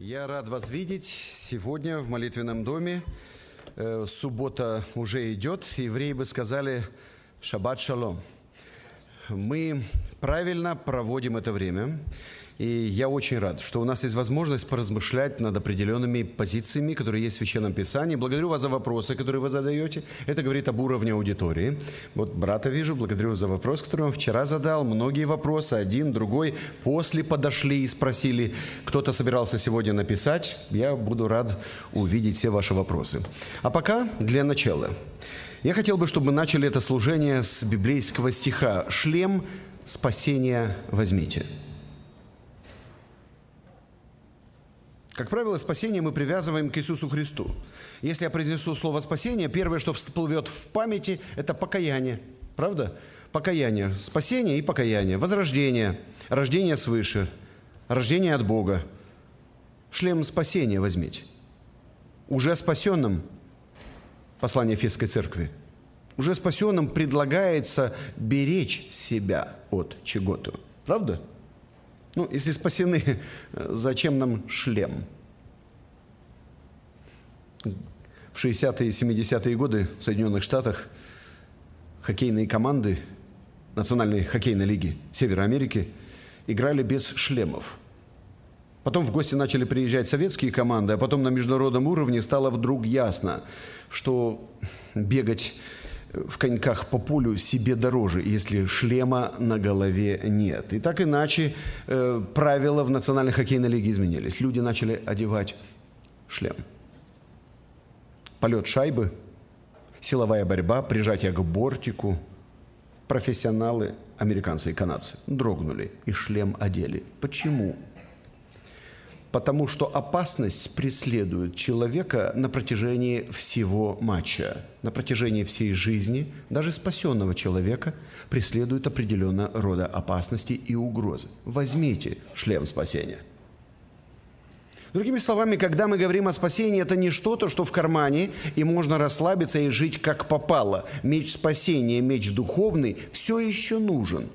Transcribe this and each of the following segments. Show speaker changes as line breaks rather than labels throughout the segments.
Я рад вас видеть сегодня в молитвенном доме. Э, Суббота уже идет. Евреи бы сказали «Шаббат шалом». Мы правильно проводим это время. И я очень рад, что у нас есть возможность поразмышлять над определенными позициями, которые есть в Священном Писании. Благодарю вас за вопросы, которые вы задаете. Это говорит об уровне аудитории. Вот брата вижу, благодарю за вопрос, который он вчера задал. Многие вопросы, один, другой, после подошли и спросили. Кто-то собирался сегодня написать. Я буду рад увидеть все ваши вопросы. А пока для начала. Я хотел бы, чтобы мы начали это служение с библейского стиха «Шлем спасения возьмите». Как правило, спасение мы привязываем к Иисусу Христу. Если я произнесу слово «спасение», первое, что всплывет в памяти, это покаяние. Правда? Покаяние. Спасение и покаяние. Возрождение. Рождение свыше. Рождение от Бога. Шлем спасения возьмите. Уже спасенным, послание Фесской церкви, уже спасенным предлагается беречь себя от чего-то. Правда? Ну, если спасены, зачем нам шлем? В 60-е и 70-е годы в Соединенных Штатах хоккейные команды Национальной хоккейной лиги Севера Америки играли без шлемов. Потом в гости начали приезжать советские команды, а потом на международном уровне стало вдруг ясно, что бегать в коньках по полю себе дороже, если шлема на голове нет. И так иначе э, правила в Национальной хоккейной лиге изменились. Люди начали одевать шлем. Полет шайбы, силовая борьба, прижатие к бортику. Профессионалы, американцы и канадцы, дрогнули и шлем одели. Почему? Потому что опасность преследует человека на протяжении всего матча, на протяжении всей жизни, даже спасенного человека преследует определенного рода опасности и угрозы. Возьмите шлем спасения. Другими словами, когда мы говорим о спасении, это не что-то, что в кармане, и можно расслабиться и жить как попало. Меч спасения, меч духовный все еще нужен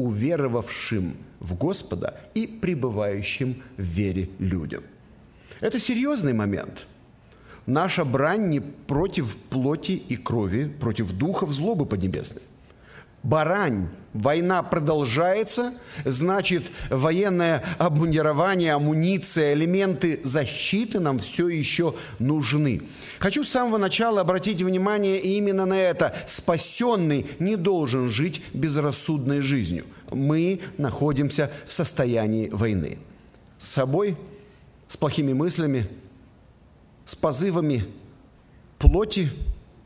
уверовавшим – в Господа и пребывающим в вере людям. Это серьезный момент. Наша брань не против плоти и крови, против духов злобы поднебесной. Барань, война продолжается, значит, военное обмундирование, амуниция, элементы защиты нам все еще нужны. Хочу с самого начала обратить внимание именно на это. Спасенный не должен жить безрассудной жизнью – мы находимся в состоянии войны. С собой, с плохими мыслями, с позывами плоти,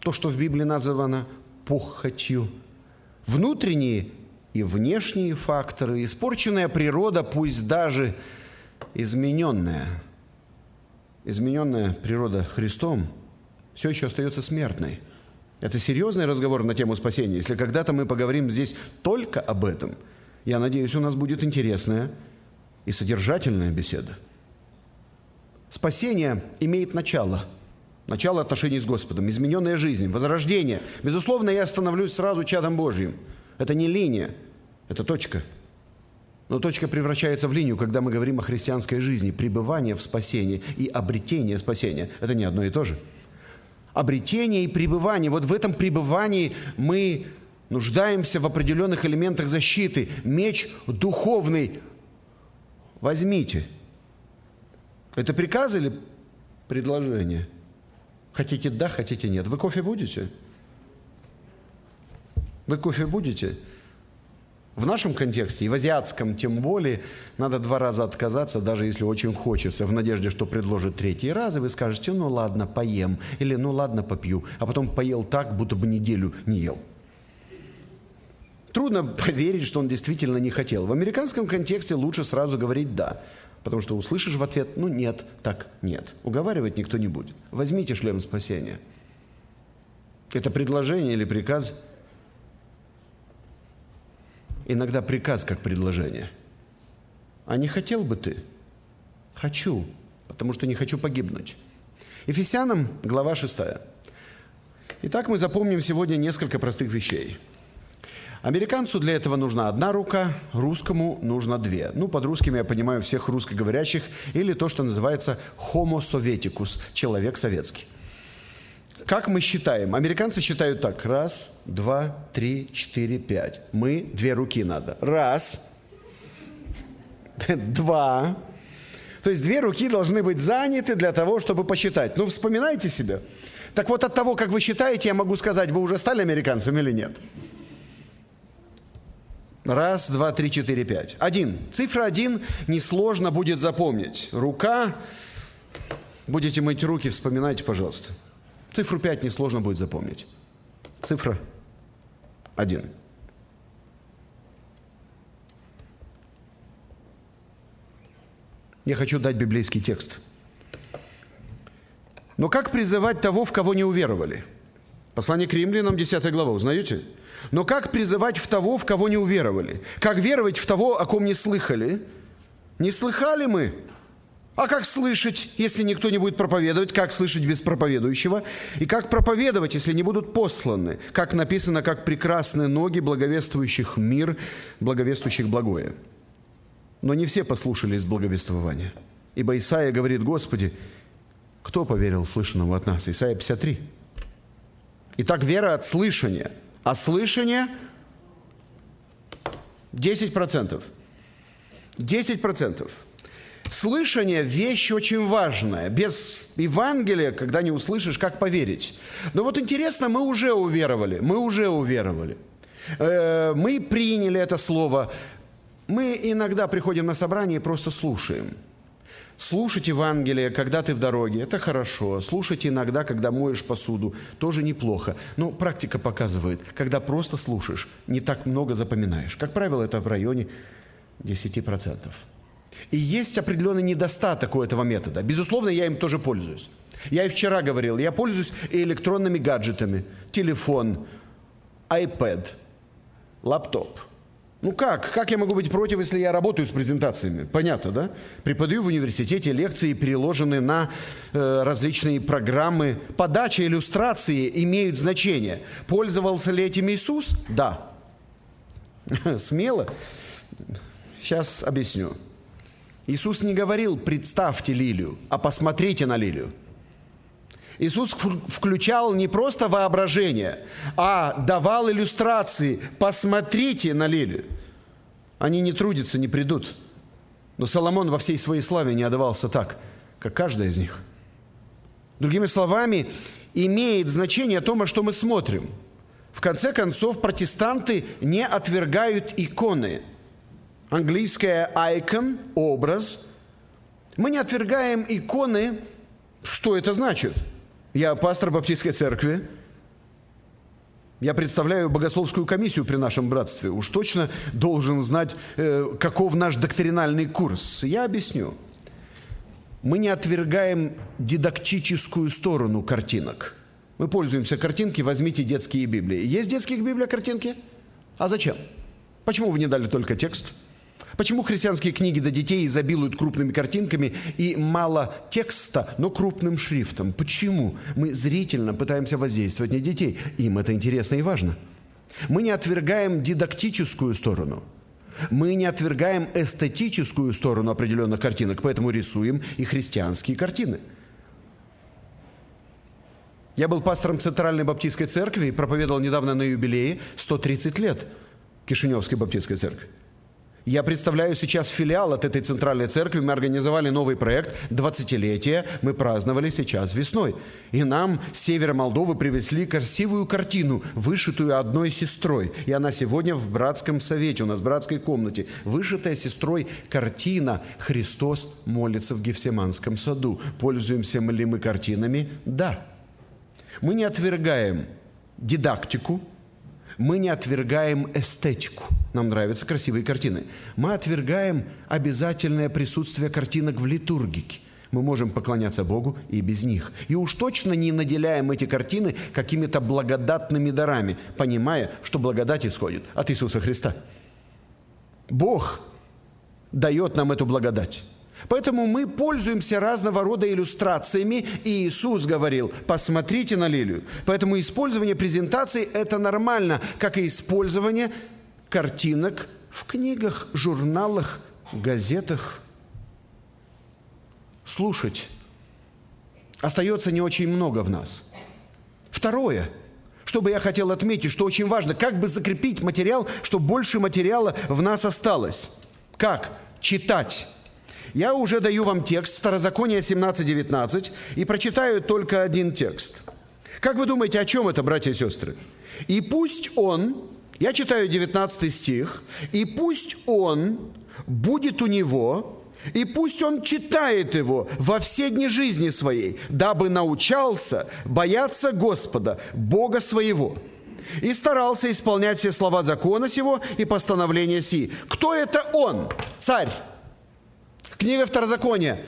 то, что в Библии названо похотью, внутренние и внешние факторы, испорченная природа, пусть даже измененная, измененная природа Христом, все еще остается смертной. Это серьезный разговор на тему спасения. Если когда-то мы поговорим здесь только об этом – я надеюсь, у нас будет интересная и содержательная беседа. Спасение имеет начало. Начало отношений с Господом, измененная жизнь, возрождение. Безусловно, я становлюсь сразу чадом Божьим. Это не линия, это точка. Но точка превращается в линию, когда мы говорим о христианской жизни, пребывание в спасении и обретение спасения. Это не одно и то же. Обретение и пребывание. Вот в этом пребывании мы нуждаемся в определенных элементах защиты. Меч духовный возьмите. Это приказ или предложение? Хотите да, хотите нет. Вы кофе будете? Вы кофе будете? В нашем контексте, и в азиатском тем более, надо два раза отказаться, даже если очень хочется, в надежде, что предложит третий раз, и вы скажете, ну ладно, поем, или ну ладно, попью, а потом поел так, будто бы неделю не ел. Трудно поверить, что он действительно не хотел. В американском контексте лучше сразу говорить «да», потому что услышишь в ответ «ну нет, так нет». Уговаривать никто не будет. Возьмите шлем спасения. Это предложение или приказ? Иногда приказ как предложение. А не хотел бы ты? Хочу, потому что не хочу погибнуть. Ефесянам, глава 6. Итак, мы запомним сегодня несколько простых вещей – Американцу для этого нужна одна рука, русскому нужно две. Ну, под русским я понимаю всех русскоговорящих или то, что называется homo советикус, человек советский. Как мы считаем? Американцы считают так. Раз, два, три, четыре, пять. Мы две руки надо. Раз, два. То есть две руки должны быть заняты для того, чтобы посчитать. Ну, вспоминайте себя. Так вот, от того, как вы считаете, я могу сказать, вы уже стали американцем или нет. Раз, два, три, четыре, пять. Один. Цифра один несложно будет запомнить. Рука. Будете мыть руки, вспоминайте, пожалуйста. Цифру пять несложно будет запомнить. Цифра один. Я хочу дать библейский текст. Но как призывать того, в кого не уверовали? Послание к римлянам, 10 глава, узнаете? Но как призывать в того, в кого не уверовали? Как веровать в того, о ком не слыхали? Не слыхали мы? А как слышать, если никто не будет проповедовать? Как слышать без проповедующего? И как проповедовать, если не будут посланы? Как написано, как прекрасны ноги благовествующих мир, благовествующих благое. Но не все послушались благовествования. Ибо Исаия говорит, Господи, кто поверил слышанному от нас? Исаия 53. Итак, вера от слышания – а слышание 10%. 10%. Слышание – вещь очень важная. Без Евангелия, когда не услышишь, как поверить? Но вот интересно, мы уже уверовали, мы уже уверовали. Э, мы приняли это слово. Мы иногда приходим на собрание и просто слушаем – Слушать Евангелие, когда ты в дороге, это хорошо. Слушать иногда, когда моешь посуду, тоже неплохо. Но практика показывает, когда просто слушаешь, не так много запоминаешь. Как правило, это в районе 10%. И есть определенный недостаток у этого метода. Безусловно, я им тоже пользуюсь. Я и вчера говорил, я пользуюсь и электронными гаджетами. Телефон, iPad, лаптоп – ну как? Как я могу быть против, если я работаю с презентациями? Понятно, да? Преподаю в университете лекции, переложенные на э, различные программы. Подача, иллюстрации имеют значение. Пользовался ли этим Иисус? Да. Смело? Сейчас объясню. Иисус не говорил «представьте лилию», а «посмотрите на лилию». Иисус включал не просто воображение, а давал иллюстрации. Посмотрите на лилию. Они не трудятся, не придут. Но Соломон во всей своей славе не отдавался так, как каждая из них. Другими словами, имеет значение то, что мы смотрим. В конце концов, протестанты не отвергают иконы. Английское icon, образ. Мы не отвергаем иконы. Что это значит? Я пастор Баптистской церкви. Я представляю богословскую комиссию при нашем братстве. Уж точно должен знать, э, каков наш доктринальный курс. Я объясню. Мы не отвергаем дидактическую сторону картинок. Мы пользуемся картинки, возьмите детские Библии. Есть детские Библии картинки? А зачем? Почему вы не дали только текст? Почему христианские книги для детей изобилуют крупными картинками и мало текста, но крупным шрифтом? Почему? Мы зрительно пытаемся воздействовать на детей. Им это интересно и важно. Мы не отвергаем дидактическую сторону. Мы не отвергаем эстетическую сторону определенных картинок, поэтому рисуем и христианские картины. Я был пастором Центральной Баптистской церкви и проповедовал недавно на юбилее 130 лет Кишиневской Баптистской церкви. Я представляю сейчас филиал от этой центральной церкви. Мы организовали новый проект 20-летие. Мы праздновали сейчас весной. И нам с севера Молдовы привезли красивую картину, вышитую одной сестрой. И она сегодня в братском совете, у нас в братской комнате. Вышитая сестрой картина «Христос молится в Гефсиманском саду». Пользуемся ли мы картинами? Да. Мы не отвергаем дидактику, мы не отвергаем эстетику. Нам нравятся красивые картины. Мы отвергаем обязательное присутствие картинок в литургике. Мы можем поклоняться Богу и без них. И уж точно не наделяем эти картины какими-то благодатными дарами, понимая, что благодать исходит от Иисуса Христа. Бог дает нам эту благодать. Поэтому мы пользуемся разного рода иллюстрациями, и Иисус говорил, посмотрите на лилию. Поэтому использование презентаций – это нормально, как и использование картинок в книгах, журналах, газетах. Слушать остается не очень много в нас. Второе, что бы я хотел отметить, что очень важно, как бы закрепить материал, чтобы больше материала в нас осталось. Как? Читать. Я уже даю вам текст Старозакония 17.19 и прочитаю только один текст. Как вы думаете, о чем это, братья и сестры? «И пусть он, я читаю 19 стих, и пусть он будет у него, и пусть он читает его во все дни жизни своей, дабы научался бояться Господа, Бога своего, и старался исполнять все слова закона сего и постановления си. Кто это он? Царь. Книга Второзакония.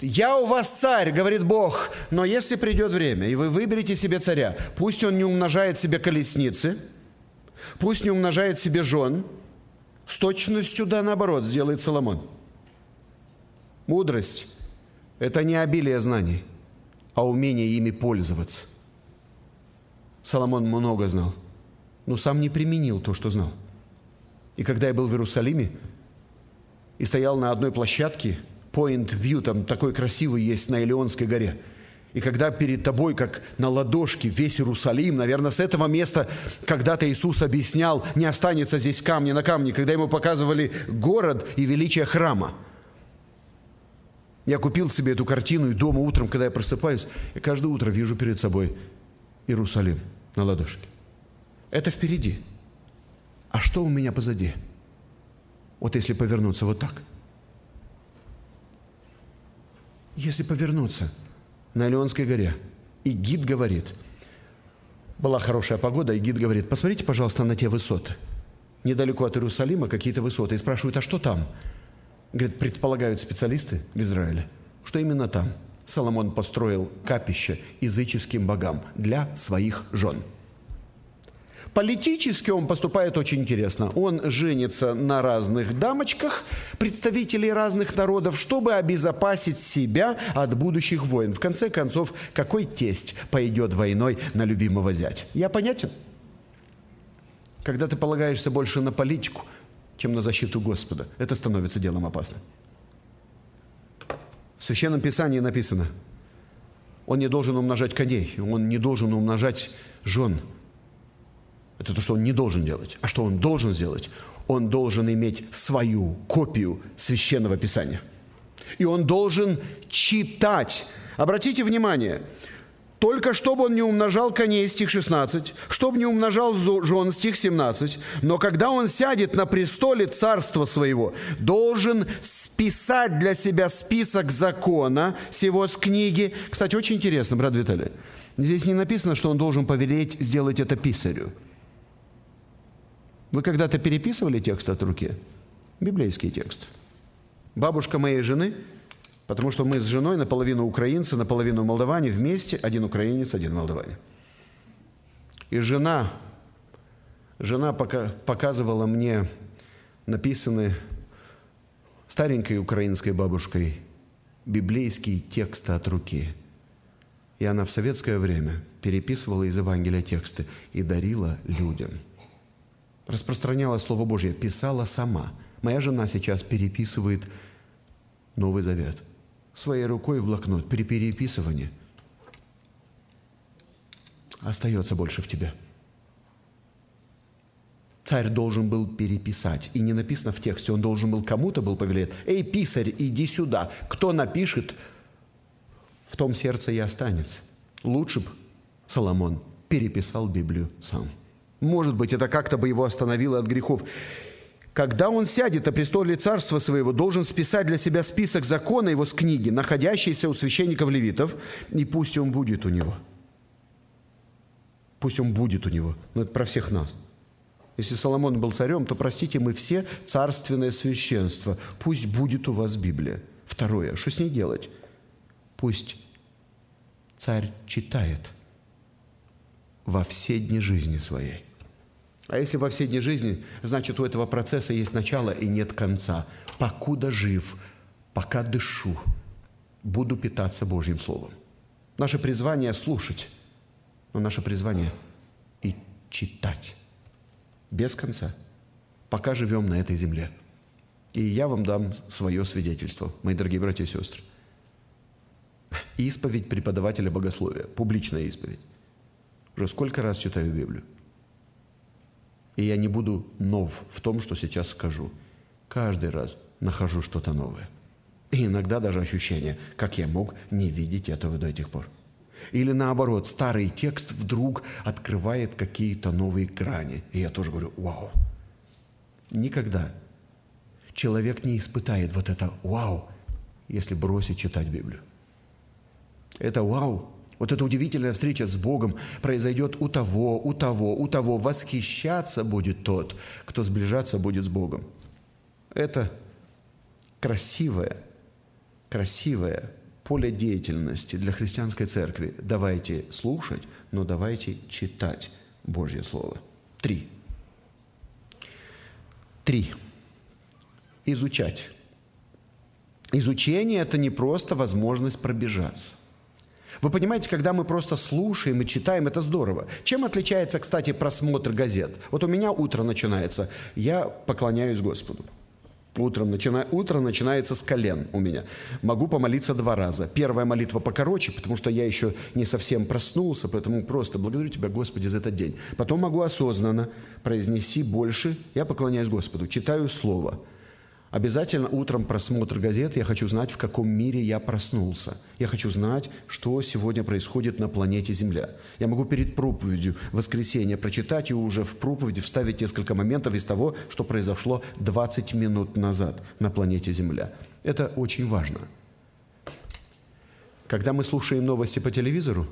«Я у вас царь, говорит Бог, но если придет время, и вы выберете себе царя, пусть он не умножает себе колесницы, пусть не умножает себе жен, с точностью да наоборот сделает Соломон». Мудрость – это не обилие знаний, а умение ими пользоваться. Соломон много знал, но сам не применил то, что знал. И когда я был в Иерусалиме и стоял на одной площадке, Point View, там такой красивый есть на Илионской горе – и когда перед тобой, как на ладошке, весь Иерусалим, наверное, с этого места когда-то Иисус объяснял, не останется здесь камня на камне, когда ему показывали город и величие храма – я купил себе эту картину, и дома утром, когда я просыпаюсь, я каждое утро вижу перед собой Иерусалим на ладошке. Это впереди. А что у меня позади? Вот если повернуться вот так. Если повернуться на Леонской горе, и гид говорит, была хорошая погода, и гид говорит, посмотрите, пожалуйста, на те высоты. Недалеко от Иерусалима какие-то высоты. И спрашивают, а что там? Говорит, предполагают специалисты в Израиле, что именно там Соломон построил капище языческим богам для своих жен. Политически он поступает очень интересно. Он женится на разных дамочках, представителей разных народов, чтобы обезопасить себя от будущих войн. В конце концов, какой тесть пойдет войной на любимого зять? Я понятен? Когда ты полагаешься больше на политику – чем на защиту Господа. Это становится делом опасным. В Священном Писании написано, он не должен умножать коней, он не должен умножать жен. Это то, что он не должен делать. А что он должен сделать? Он должен иметь свою копию Священного Писания. И он должен читать. Обратите внимание, только чтобы он не умножал коней, стих 16, чтобы не умножал жен, стих 17. Но когда он сядет на престоле царства своего, должен списать для себя список закона сего с книги. Кстати, очень интересно, брат Виталий. Здесь не написано, что он должен повелеть сделать это писарю. Вы когда-то переписывали текст от руки? Библейский текст. Бабушка моей жены Потому что мы с женой наполовину украинцы, наполовину молдаване, вместе один украинец, один молдаванин. И жена, жена пока, показывала мне написанный старенькой украинской бабушкой библейские тексты от руки. И она в советское время переписывала из Евангелия тексты и дарила людям. Распространяла Слово Божье, писала сама. Моя жена сейчас переписывает Новый Завет – своей рукой в блокнот при переписывании остается больше в тебе. Царь должен был переписать. И не написано в тексте, он должен был кому-то был повелеть. Эй, писарь, иди сюда. Кто напишет, в том сердце и останется. Лучше бы Соломон переписал Библию сам. Может быть, это как-то бы его остановило от грехов. Когда он сядет на престоле царства своего, должен списать для себя список закона его с книги, находящейся у священников левитов, и пусть он будет у него. Пусть он будет у него. Но это про всех нас. Если Соломон был царем, то, простите, мы все царственное священство. Пусть будет у вас Библия. Второе, что с ней делать? Пусть царь читает во все дни жизни своей. А если во все дни жизни, значит, у этого процесса есть начало и нет конца. Покуда жив, пока дышу, буду питаться Божьим Словом. Наше призвание – слушать, но наше призвание – и читать без конца, пока живем на этой земле. И я вам дам свое свидетельство, мои дорогие братья и сестры. Исповедь преподавателя богословия, публичная исповедь. Уже сколько раз читаю Библию. И я не буду нов в том, что сейчас скажу. Каждый раз нахожу что-то новое. И иногда даже ощущение, как я мог не видеть этого до этих пор. Или наоборот, старый текст вдруг открывает какие-то новые грани. И я тоже говорю, вау. Никогда человек не испытает вот это вау, если бросить читать Библию. Это вау, вот эта удивительная встреча с Богом произойдет у того, у того, у того. Восхищаться будет тот, кто сближаться будет с Богом. Это красивое, красивое поле деятельности для христианской церкви. Давайте слушать, но давайте читать Божье Слово. Три. Три. Изучать. Изучение – это не просто возможность пробежаться. Вы понимаете, когда мы просто слушаем и читаем, это здорово. Чем отличается, кстати, просмотр газет? Вот у меня утро начинается, я поклоняюсь Господу. Утром начина... Утро начинается с колен у меня. Могу помолиться два раза. Первая молитва покороче, потому что я еще не совсем проснулся, поэтому просто благодарю Тебя, Господи, за этот день. Потом могу осознанно произнести больше. Я поклоняюсь Господу, читаю Слово – Обязательно утром просмотр газет. Я хочу знать, в каком мире я проснулся. Я хочу знать, что сегодня происходит на планете Земля. Я могу перед проповедью в воскресенье прочитать и уже в проповеди вставить несколько моментов из того, что произошло 20 минут назад на планете Земля. Это очень важно. Когда мы слушаем новости по телевизору,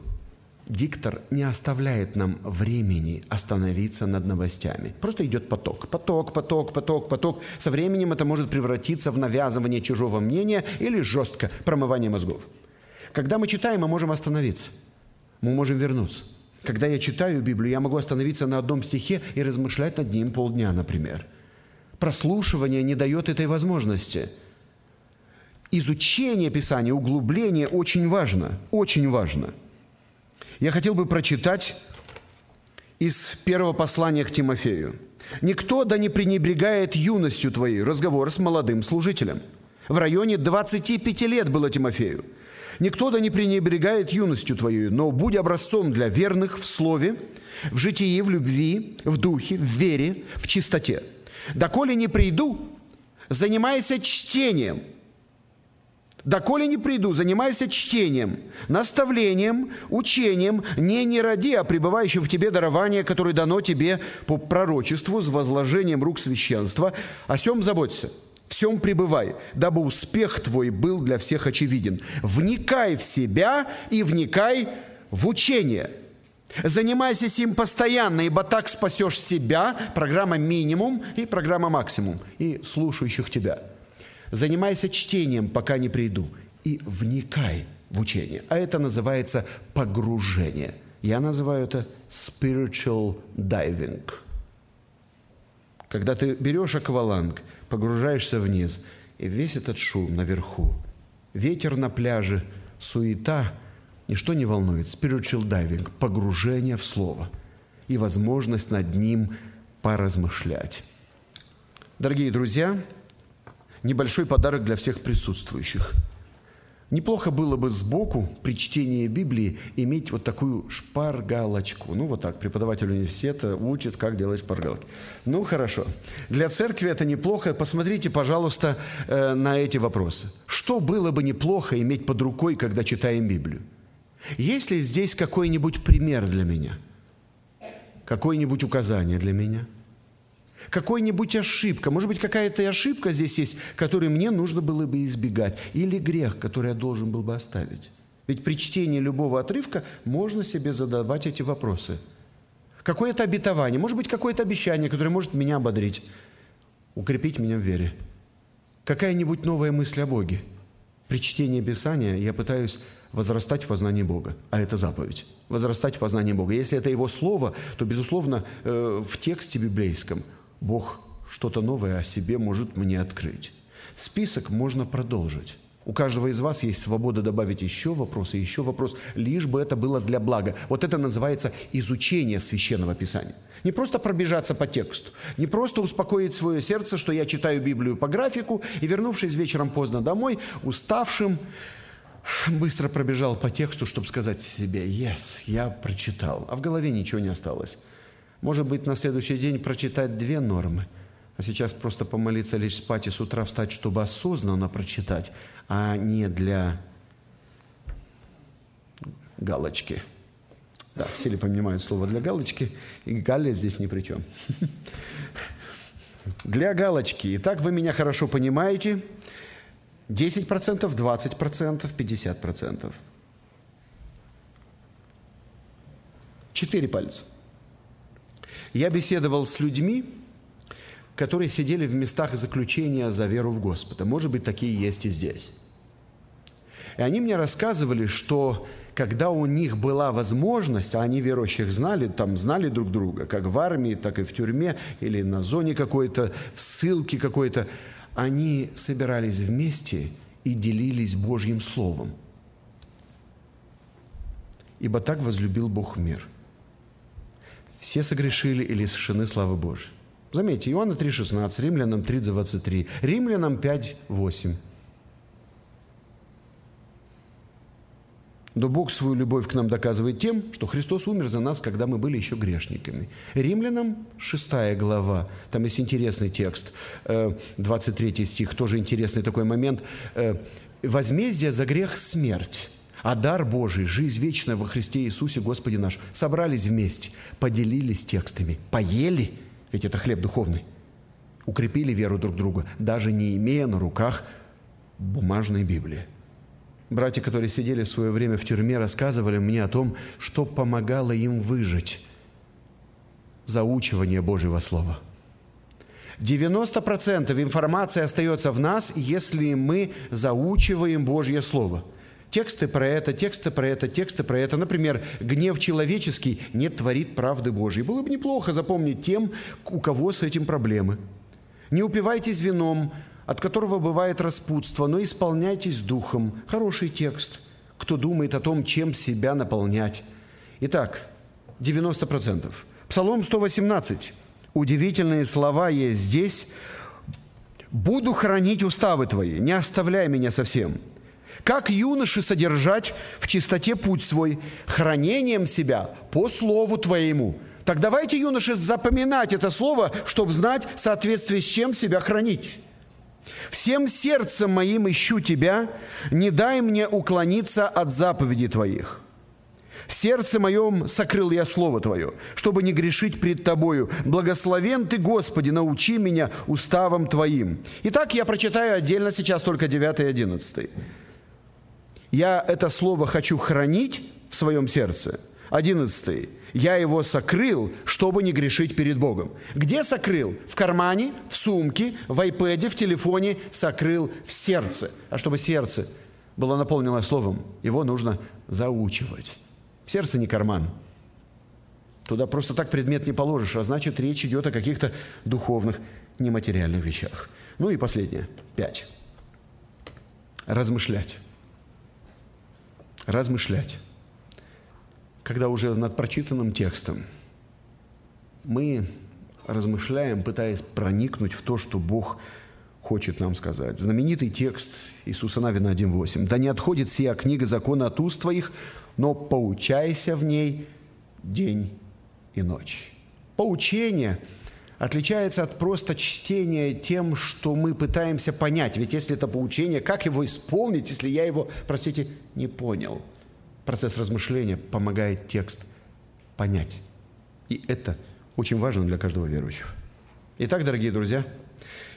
диктор не оставляет нам времени остановиться над новостями. Просто идет поток. Поток, поток, поток, поток. Со временем это может превратиться в навязывание чужого мнения или жестко промывание мозгов. Когда мы читаем, мы можем остановиться. Мы можем вернуться. Когда я читаю Библию, я могу остановиться на одном стихе и размышлять над ним полдня, например. Прослушивание не дает этой возможности. Изучение Писания, углубление очень важно, очень важно – я хотел бы прочитать из первого послания к Тимофею. «Никто да не пренебрегает юностью твоей». Разговор с молодым служителем. В районе 25 лет было Тимофею. «Никто да не пренебрегает юностью твоей, но будь образцом для верных в слове, в житии, в любви, в духе, в вере, в чистоте. Доколе не приду, занимайся чтением – Доколе не приду, занимайся чтением, наставлением, учением, не не ради, а пребывающим в тебе дарование, которое дано тебе по пророчеству с возложением рук священства. О сем заботься, всем пребывай, дабы успех твой был для всех очевиден. Вникай в себя и вникай в учение. Занимайся сим постоянно, ибо так спасешь себя, программа минимум и программа максимум, и слушающих тебя – Занимайся чтением, пока не приду, и вникай в учение. А это называется погружение. Я называю это spiritual diving. Когда ты берешь акваланг, погружаешься вниз, и весь этот шум наверху, ветер на пляже, суета, ничто не волнует. Spiritual diving – погружение в Слово и возможность над ним поразмышлять. Дорогие друзья, небольшой подарок для всех присутствующих. Неплохо было бы сбоку при чтении Библии иметь вот такую шпаргалочку. Ну, вот так, преподаватель университета учит, как делать шпаргалки. Ну, хорошо. Для церкви это неплохо. Посмотрите, пожалуйста, э, на эти вопросы. Что было бы неплохо иметь под рукой, когда читаем Библию? Есть ли здесь какой-нибудь пример для меня? Какое-нибудь указание для меня – какой-нибудь ошибка. Может быть, какая-то ошибка здесь есть, которую мне нужно было бы избегать. Или грех, который я должен был бы оставить. Ведь при чтении любого отрывка можно себе задавать эти вопросы. Какое-то обетование, может быть, какое-то обещание, которое может меня ободрить, укрепить меня в вере. Какая-нибудь новая мысль о Боге. При чтении Писания я пытаюсь возрастать в познании Бога, а это заповедь. Возрастать в познании Бога. Если это Его Слово, то, безусловно, э, в тексте библейском Бог что-то новое о себе может мне открыть. Список можно продолжить. У каждого из вас есть свобода добавить еще вопрос и еще вопрос, лишь бы это было для блага. Вот это называется изучение священного писания. Не просто пробежаться по тексту, не просто успокоить свое сердце, что я читаю Библию по графику и, вернувшись вечером поздно домой, уставшим, быстро пробежал по тексту, чтобы сказать себе «Yes, я прочитал», а в голове ничего не осталось. Может быть, на следующий день прочитать две нормы, а сейчас просто помолиться, лечь спать и с утра встать, чтобы осознанно прочитать, а не для галочки. Да, все ли понимают слово для галочки, и Галя здесь ни при чем. Для галочки. Итак, вы меня хорошо понимаете. 10%, 20%, 50%. Четыре пальца. Я беседовал с людьми, которые сидели в местах заключения за веру в Господа. Может быть, такие есть и здесь. И они мне рассказывали, что когда у них была возможность, а они верующих знали, там знали друг друга, как в армии, так и в тюрьме, или на зоне какой-то, в ссылке какой-то, они собирались вместе и делились Божьим Словом. Ибо так возлюбил Бог мир. Все согрешили и лишены славы Божьей. Заметьте, Иоанна 3,16, Римлянам 3,23, Римлянам 5,8. Но Бог свою любовь к нам доказывает тем, что Христос умер за нас, когда мы были еще грешниками. Римлянам 6 глава, там есть интересный текст, 23 э, стих, тоже интересный такой момент. Э, «Возмездие за грех – смерть, а дар Божий – жизнь вечная во Христе Иисусе Господе наш». Собрались вместе, поделились текстами, поели, ведь это хлеб духовный, укрепили веру друг друга, даже не имея на руках бумажной Библии. Братья, которые сидели в свое время в тюрьме, рассказывали мне о том, что помогало им выжить. Заучивание Божьего Слова. 90% информации остается в нас, если мы заучиваем Божье Слово. Тексты про это, тексты про это, тексты про это. Например, гнев человеческий не творит правды Божьей. Было бы неплохо запомнить тем, у кого с этим проблемы. Не упивайтесь вином, от которого бывает распутство, но исполняйтесь духом. Хороший текст. Кто думает о том, чем себя наполнять. Итак, 90%. Псалом 118. Удивительные слова есть здесь. «Буду хранить уставы твои, не оставляй меня совсем». Как юноши содержать в чистоте путь свой, хранением себя по слову твоему. Так давайте, юноши, запоминать это слово, чтобы знать, в соответствии с чем себя хранить. Всем сердцем моим ищу Тебя, не дай мне уклониться от заповедей Твоих. Сердце моем сокрыл я Слово Твое, чтобы не грешить пред Тобою. Благословен Ты, Господи, научи меня уставом Твоим. Итак, я прочитаю отдельно сейчас только 9 и 11. Я это Слово хочу хранить в своем сердце. 11 я его сокрыл, чтобы не грешить перед Богом. Где сокрыл? В кармане, в сумке, в айпэде, в телефоне, сокрыл в сердце. А чтобы сердце было наполнено словом, его нужно заучивать. Сердце не карман. Туда просто так предмет не положишь, а значит, речь идет о каких-то духовных, нематериальных вещах. Ну и последнее, пять. Размышлять. Размышлять когда уже над прочитанным текстом мы размышляем, пытаясь проникнуть в то, что Бог хочет нам сказать. Знаменитый текст Иисуса Навина 1.8. «Да не отходит сия книга закона от уст твоих, но поучайся в ней день и ночь». Поучение отличается от просто чтения тем, что мы пытаемся понять. Ведь если это поучение, как его исполнить, если я его, простите, не понял – процесс размышления помогает текст понять. И это очень важно для каждого верующего. Итак, дорогие друзья,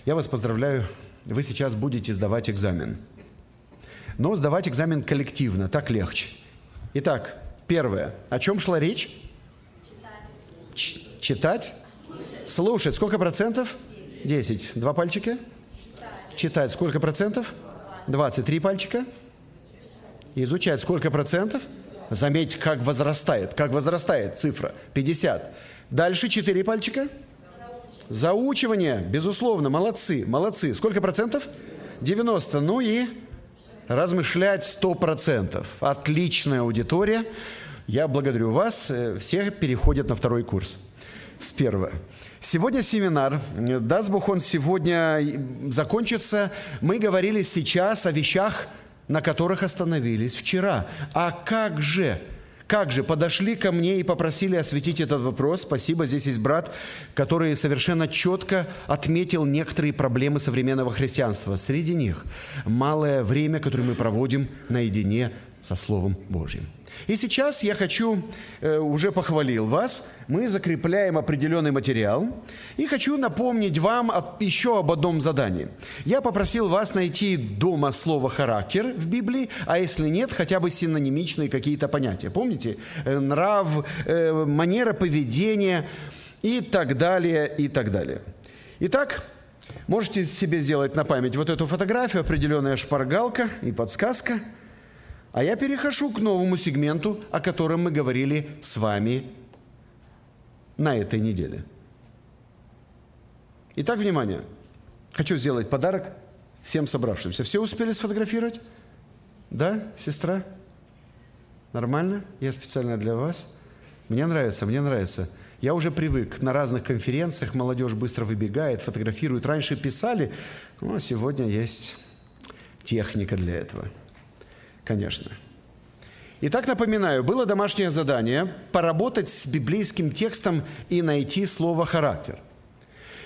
я вас поздравляю, вы сейчас будете сдавать экзамен. Но сдавать экзамен коллективно, так легче. Итак, первое. О чем шла речь? Читать. Читать? Слушать. Сколько процентов? Десять. Два пальчика? Читать. Сколько процентов? Двадцать. Три пальчика? изучать сколько процентов? Заметьте, как возрастает, как возрастает цифра. 50. Дальше 4 пальчика. Заучивание, безусловно, молодцы, молодцы. Сколько процентов? 90. Ну и размышлять сто процентов. Отличная аудитория. Я благодарю вас. Э, все переходят на второй курс с первого. Сегодня семинар, даст Бог он сегодня закончится. Мы говорили сейчас о вещах, на которых остановились вчера. А как же? Как же? Подошли ко мне и попросили осветить этот вопрос. Спасибо, здесь есть брат, который совершенно четко отметил некоторые проблемы современного христианства. Среди них малое время, которое мы проводим наедине со Словом Божьим. И сейчас я хочу, э, уже похвалил вас, мы закрепляем определенный материал. И хочу напомнить вам еще об одном задании. Я попросил вас найти дома слово «характер» в Библии, а если нет, хотя бы синонимичные какие-то понятия. Помните? Э, нрав, э, манера поведения и так далее, и так далее. Итак, можете себе сделать на память вот эту фотографию, определенная шпаргалка и подсказка – а я перехожу к новому сегменту, о котором мы говорили с вами на этой неделе. Итак, внимание. Хочу сделать подарок всем собравшимся. Все успели сфотографировать? Да, сестра? Нормально? Я специально для вас. Мне нравится, мне нравится. Я уже привык. На разных конференциях молодежь быстро выбегает, фотографирует. Раньше писали, а сегодня есть техника для этого конечно. Итак, напоминаю, было домашнее задание поработать с библейским текстом и найти слово «характер».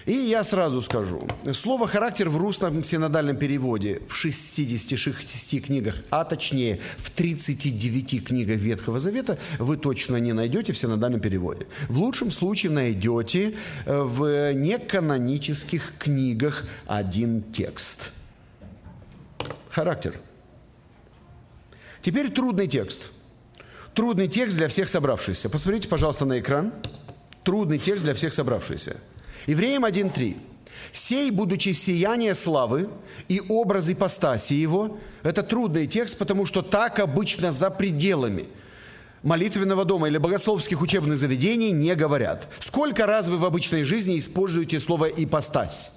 И я сразу скажу, слово «характер» в русском синодальном переводе в 66 книгах, а точнее в 39 книгах Ветхого Завета вы точно не найдете в синодальном переводе. В лучшем случае найдете э, в неканонических книгах один текст. Характер – Теперь трудный текст. Трудный текст для всех собравшихся. Посмотрите, пожалуйста, на экран. Трудный текст для всех собравшихся. Евреям 1.3. «Сей, будучи сияние славы и образ ипостаси его» – это трудный текст, потому что так обычно за пределами молитвенного дома или богословских учебных заведений не говорят. Сколько раз вы в обычной жизни используете слово «ипостась»?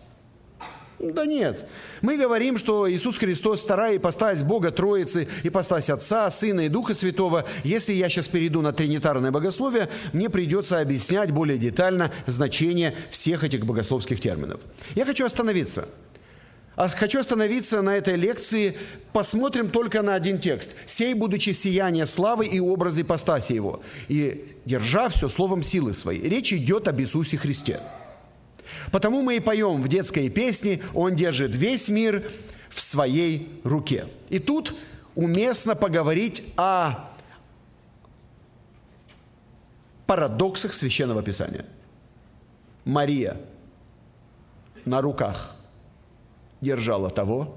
Да нет. Мы говорим, что Иисус Христос вторая ипостась Бога Троицы, ипостась Отца, Сына и Духа Святого. Если я сейчас перейду на тринитарное богословие, мне придется объяснять более детально значение всех этих богословских терминов. Я хочу остановиться. А хочу остановиться на этой лекции. Посмотрим только на один текст. «Сей, будучи сияние славы и образы ипостаси его». И держа все словом силы своей. Речь идет об Иисусе Христе. Потому мы и поем в детской песне «Он держит весь мир в своей руке». И тут уместно поговорить о парадоксах Священного Писания. Мария на руках держала того,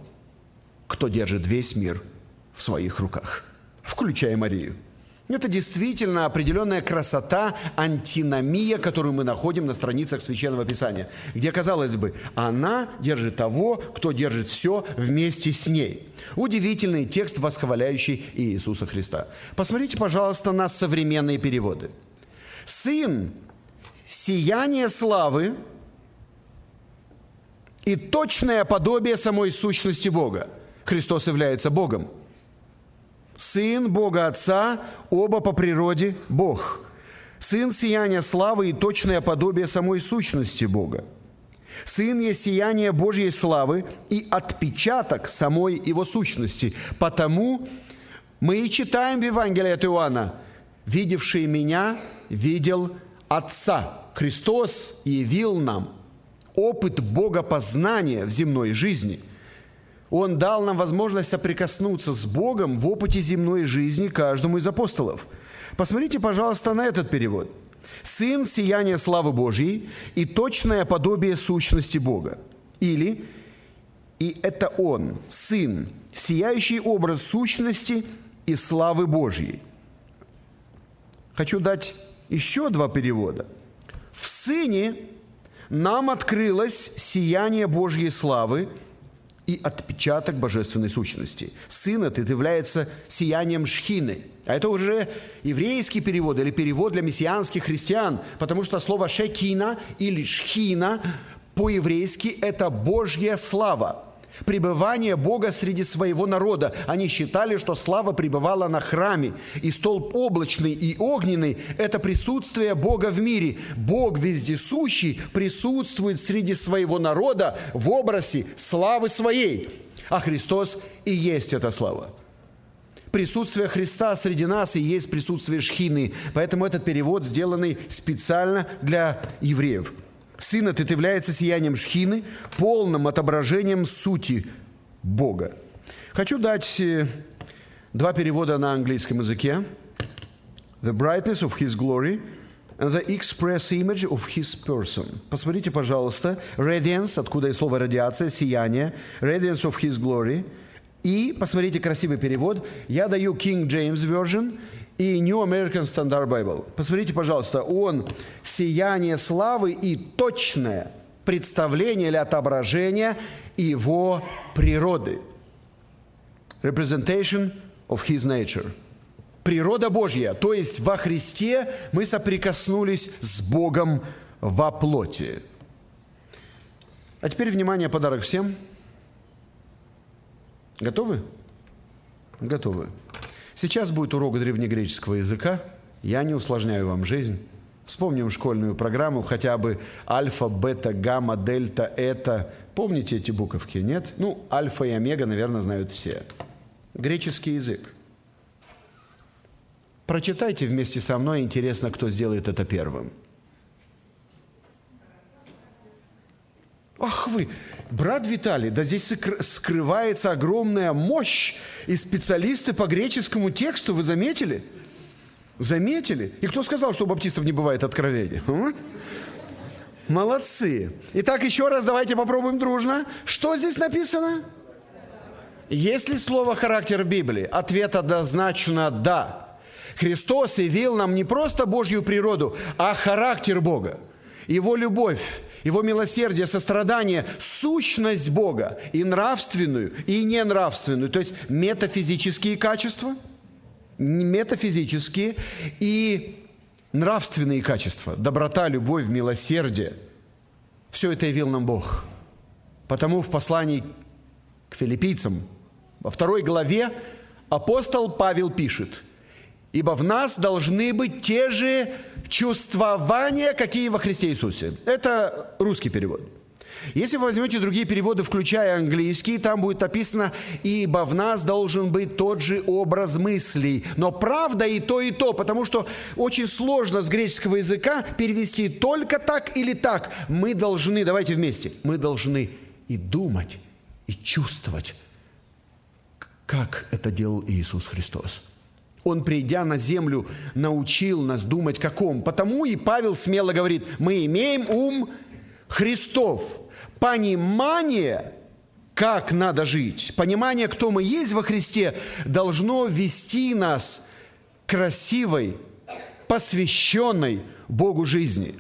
кто держит весь мир в своих руках, включая Марию – это действительно определенная красота, антиномия, которую мы находим на страницах Священного Писания, где, казалось бы, она держит того, кто держит все вместе с ней. Удивительный текст, восхваляющий Иисуса Христа. Посмотрите, пожалуйста, на современные переводы. «Сын – сияние славы и точное подобие самой сущности Бога». Христос является Богом – Сын Бога Отца, оба по природе Бог. Сын сияния славы и точное подобие самой сущности Бога. Сын есть сияние Божьей славы и отпечаток самой его сущности. Потому мы и читаем в Евангелии от Иоанна, «Видевший меня, видел Отца». Христос явил нам опыт богопознания в земной жизни – он дал нам возможность соприкоснуться с Богом в опыте земной жизни каждому из апостолов. Посмотрите, пожалуйста, на этот перевод. «Сын – сияние славы Божьей и точное подобие сущности Бога». Или «И это Он, Сын, сияющий образ сущности и славы Божьей». Хочу дать еще два перевода. «В Сыне нам открылось сияние Божьей славы – и отпечаток божественной сущности. Сын этот является сиянием шхины. А это уже еврейский перевод или перевод для мессианских христиан, потому что слово шекина или шхина по-еврейски – это Божья слава. Пребывание Бога среди своего народа. Они считали, что слава пребывала на храме, и столб облачный и огненный – это присутствие Бога в мире. Бог вездесущий присутствует среди своего народа в образе славы своей, а Христос и есть эта слава. Присутствие Христа среди нас и есть присутствие Шхины. Поэтому этот перевод сделанный специально для евреев – Сын этот является сиянием шхины, полным отображением сути Бога. Хочу дать э, два перевода на английском языке. The brightness of His glory and the express image of His person. Посмотрите, пожалуйста, radiance, откуда и слово радиация, сияние, radiance of His glory. И посмотрите красивый перевод. Я даю King James Version – и New American Standard Bible. Посмотрите, пожалуйста, он сияние славы и точное представление или отображение его природы. Representation of his nature. Природа Божья, то есть во Христе мы соприкоснулись с Богом во плоти. А теперь, внимание, подарок всем. Готовы? Готовы. Сейчас будет урок древнегреческого языка. Я не усложняю вам жизнь. Вспомним школьную программу, хотя бы альфа, бета, гамма, дельта, это. Помните эти буковки, нет? Ну, альфа и омега, наверное, знают все. Греческий язык. Прочитайте вместе со мной, интересно, кто сделает это первым. Ах вы, брат Виталий, да здесь скрывается огромная мощь, и специалисты по греческому тексту, вы заметили? Заметили? И кто сказал, что у баптистов не бывает откровения? А? Молодцы. Итак, еще раз давайте попробуем дружно. Что здесь написано? Есть ли слово «характер» в Библии? Ответ однозначно «да». Христос явил нам не просто Божью природу, а характер Бога, Его любовь, его милосердие, сострадание, сущность Бога и нравственную, и ненравственную, то есть метафизические качества, метафизические и нравственные качества, доброта, любовь, милосердие. Все это явил нам Бог. Потому в послании к филиппийцам во второй главе апостол Павел пишет, «Ибо в нас должны быть те же чувствования, какие во Христе Иисусе. Это русский перевод. Если вы возьмете другие переводы, включая английский, там будет написано «Ибо в нас должен быть тот же образ мыслей». Но правда и то, и то, потому что очень сложно с греческого языка перевести только так или так. Мы должны, давайте вместе, мы должны и думать, и чувствовать, как это делал Иисус Христос. Он, придя на землю, научил нас думать каком. Потому и Павел смело говорит, мы имеем ум Христов. Понимание, как надо жить, понимание, кто мы есть во Христе, должно вести нас красивой, посвященной Богу жизни.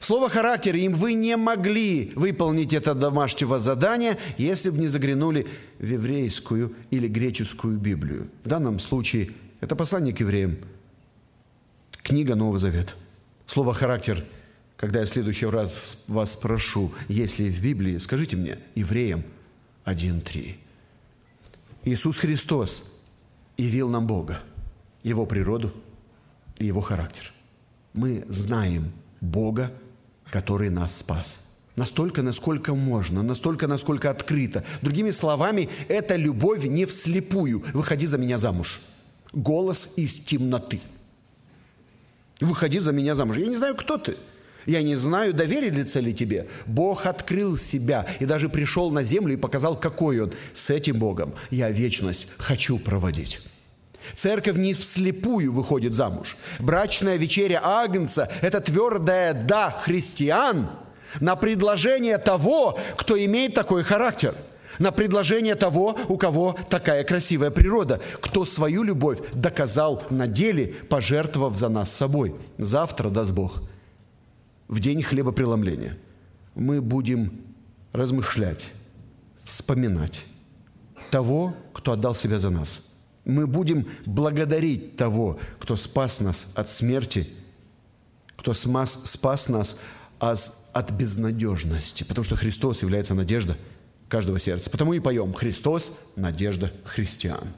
Слово «характер» им вы не могли выполнить это домашнего задания, если бы не заглянули в еврейскую или греческую Библию. В данном случае – это послание к евреям. Книга Нового Завета. Слово «характер», когда я в следующий раз вас спрошу, есть ли в Библии, скажите мне, евреям 1.3. Иисус Христос явил нам Бога, Его природу и Его характер. Мы знаем Бога, который нас спас – Настолько, насколько можно, настолько, насколько открыто. Другими словами, это любовь не вслепую. Выходи за меня замуж голос из темноты. Выходи за меня замуж. Я не знаю, кто ты. Я не знаю, доверится ли тебе. Бог открыл себя и даже пришел на землю и показал, какой он. С этим Богом я вечность хочу проводить. Церковь не вслепую выходит замуж. Брачная вечеря Агнца – это твердое «да» христиан на предложение того, кто имеет такой характер – на предложение того, у кого такая красивая природа, кто свою любовь доказал на деле, пожертвовав за нас собой. Завтра, даст Бог, в день хлебопреломления, мы будем размышлять, вспоминать того, кто отдал себя за нас. Мы будем благодарить того, кто спас нас от смерти, кто спас нас от безнадежности, потому что Христос является надежда – каждого сердца. Потому и поем «Христос – надежда христиан».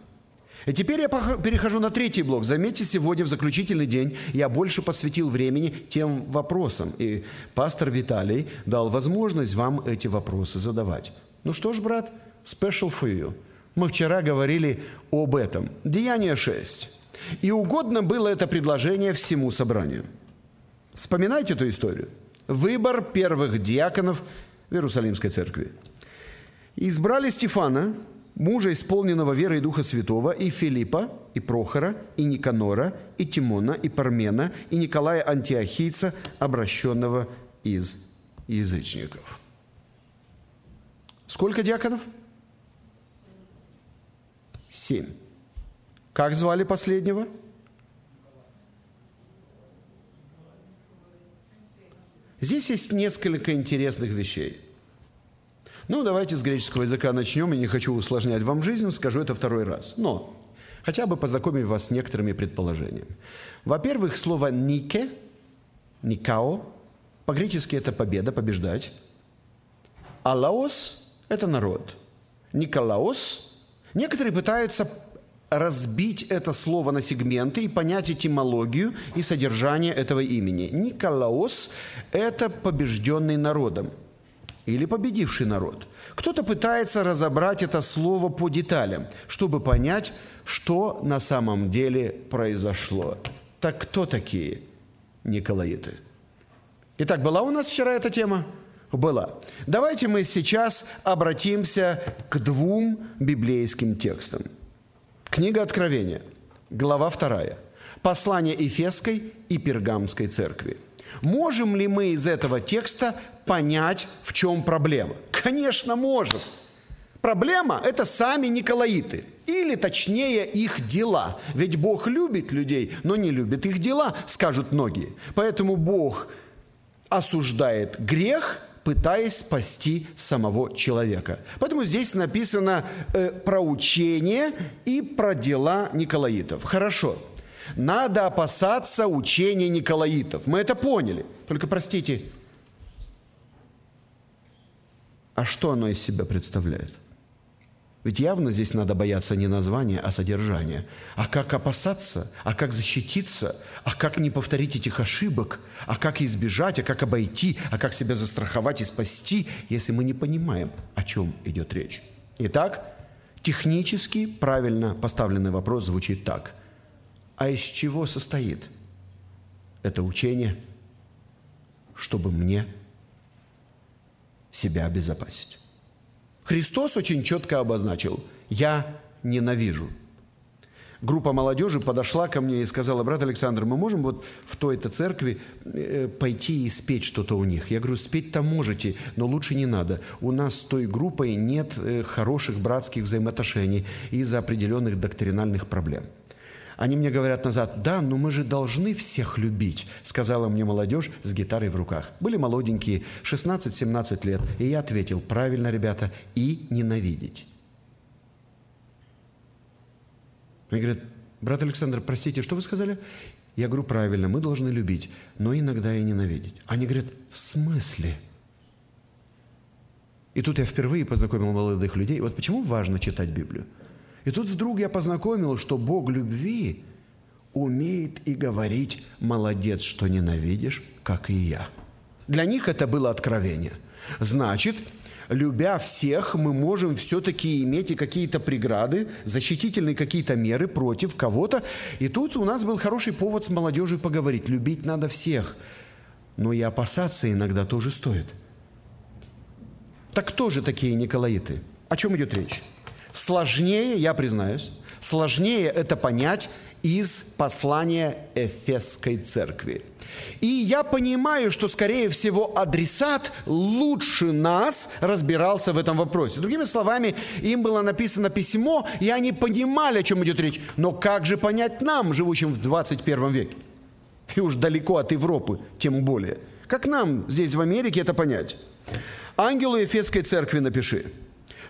И теперь я перехожу на третий блок. Заметьте, сегодня в заключительный день я больше посвятил времени тем вопросам. И пастор Виталий дал возможность вам эти вопросы задавать. Ну что ж, брат, special for you. Мы вчера говорили об этом. Деяние 6. И угодно было это предложение всему собранию. Вспоминайте эту историю. Выбор первых диаконов в Иерусалимской церкви. Избрали Стефана, мужа, исполненного верой и Духа Святого, и Филиппа, и Прохора, и Никанора, и Тимона, и Пармена, и Николая Антиохийца, обращенного из язычников. Сколько диаконов? Семь. Как звали последнего? Здесь есть несколько интересных вещей. Ну, давайте с греческого языка начнем. Я не хочу усложнять вам жизнь, скажу это второй раз. Но хотя бы познакомить вас с некоторыми предположениями. Во-первых, слово «нике», «никао», по-гречески это победа, побеждать. А это народ. «Николаос» – некоторые пытаются разбить это слово на сегменты и понять этимологию и содержание этого имени. Николаос – это побежденный народом – или победивший народ. Кто-то пытается разобрать это слово по деталям, чтобы понять, что на самом деле произошло. Так кто такие Николаиты? Итак, была у нас вчера эта тема? Была. Давайте мы сейчас обратимся к двум библейским текстам. Книга Откровения, глава 2. Послание Ефесской и Пергамской церкви. Можем ли мы из этого текста понять, в чем проблема? Конечно, можем. Проблема – это сами Николаиты, или точнее их дела. Ведь Бог любит людей, но не любит их дела, скажут многие. Поэтому Бог осуждает грех, пытаясь спасти самого человека. Поэтому здесь написано э, про учение и про дела Николаитов. Хорошо. Надо опасаться учения Николаитов. Мы это поняли. Только простите, а что оно из себя представляет? Ведь явно здесь надо бояться не названия, а содержания. А как опасаться? А как защититься? А как не повторить этих ошибок? А как избежать? А как обойти? А как себя застраховать и спасти, если мы не понимаем, о чем идет речь? Итак, технически правильно поставленный вопрос звучит так – а из чего состоит это учение, чтобы мне себя обезопасить? Христос очень четко обозначил «Я ненавижу». Группа молодежи подошла ко мне и сказала, брат Александр, мы можем вот в той-то церкви э, пойти и спеть что-то у них? Я говорю, спеть-то можете, но лучше не надо. У нас с той группой нет э, хороших братских взаимоотношений из-за определенных доктринальных проблем. Они мне говорят назад, да, но мы же должны всех любить, сказала мне молодежь с гитарой в руках. Были молоденькие, 16-17 лет. И я ответил, правильно, ребята, и ненавидеть. Они говорят, брат Александр, простите, что вы сказали? Я говорю, правильно, мы должны любить, но иногда и ненавидеть. Они говорят, в смысле? И тут я впервые познакомил молодых людей. Вот почему важно читать Библию? И тут вдруг я познакомил, что Бог любви умеет и говорить «молодец, что ненавидишь, как и я». Для них это было откровение. Значит, любя всех, мы можем все-таки иметь и какие-то преграды, защитительные какие-то меры против кого-то. И тут у нас был хороший повод с молодежью поговорить. Любить надо всех, но и опасаться иногда тоже стоит. Так кто же такие Николаиты? О чем идет речь? Сложнее, я признаюсь, сложнее это понять из послания Эфесской церкви. И я понимаю, что, скорее всего, адресат лучше нас разбирался в этом вопросе. Другими словами, им было написано письмо, и они понимали, о чем идет речь. Но как же понять нам, живущим в 21 веке? И уж далеко от Европы, тем более. Как нам здесь в Америке это понять? Ангелу Ефесской церкви напиши –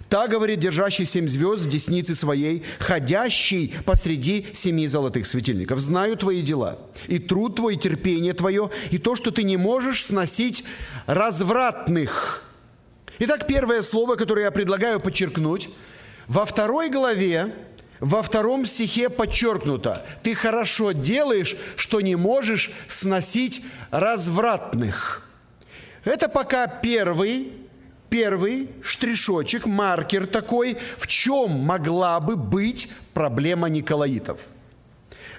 так говорит держащий семь звезд в деснице своей, ходящий посреди семи золотых светильников. Знаю твои дела, и труд твой, и терпение твое, и то, что ты не можешь сносить развратных, Итак, первое слово, которое я предлагаю подчеркнуть, во второй главе, во втором стихе подчеркнуто, ты хорошо делаешь, что не можешь сносить развратных. Это пока первый, первый штришочек, маркер такой, в чем могла бы быть проблема Николаитов –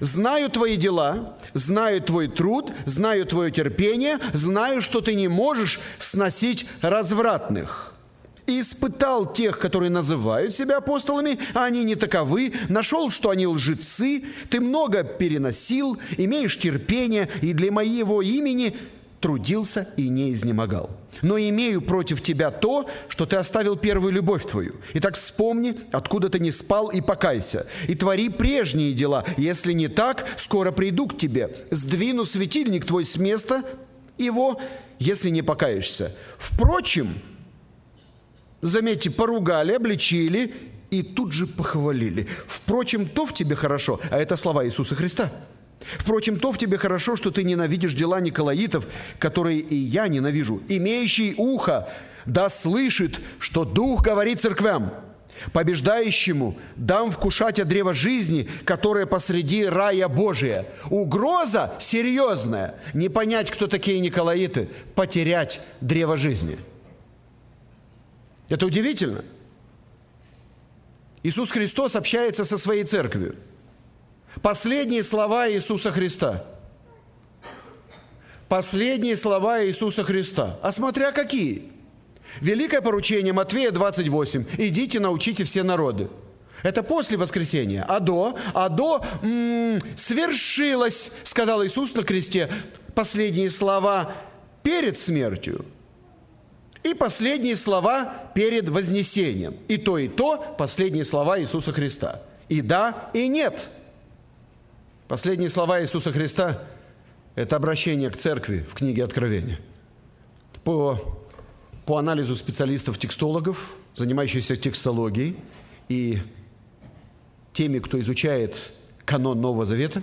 Знаю твои дела, знаю твой труд, знаю твое терпение, знаю, что ты не можешь сносить развратных. И испытал тех, которые называют себя апостолами, а они не таковы, нашел, что они лжецы, ты много переносил, имеешь терпение, и для моего имени трудился и не изнемогал. Но имею против тебя то, что ты оставил первую любовь твою. Итак, вспомни, откуда ты не спал, и покайся. И твори прежние дела. Если не так, скоро приду к тебе. Сдвину светильник твой с места его, если не покаешься. Впрочем, заметьте, поругали, обличили и тут же похвалили. Впрочем, то в тебе хорошо, а это слова Иисуса Христа – Впрочем, то в тебе хорошо, что ты ненавидишь дела Николаитов, которые и я ненавижу. Имеющий ухо да слышит, что Дух говорит церквям. Побеждающему дам вкушать от древа жизни, которое посреди рая Божия. Угроза серьезная. Не понять, кто такие Николаиты, потерять древо жизни. Это удивительно. Иисус Христос общается со своей церковью – Последние слова Иисуса Христа. Последние слова Иисуса Христа. А смотря какие. Великое поручение Матвея 28. «Идите, научите все народы». Это после воскресения. А до? А до м-м, свершилось, сказал Иисус на кресте. Последние слова перед смертью и последние слова перед вознесением. И то, и то последние слова Иисуса Христа. И да, и нет – Последние слова Иисуса Христа – это обращение к церкви в книге Откровения. По, по анализу специалистов-текстологов, занимающихся текстологией и теми, кто изучает канон Нового Завета,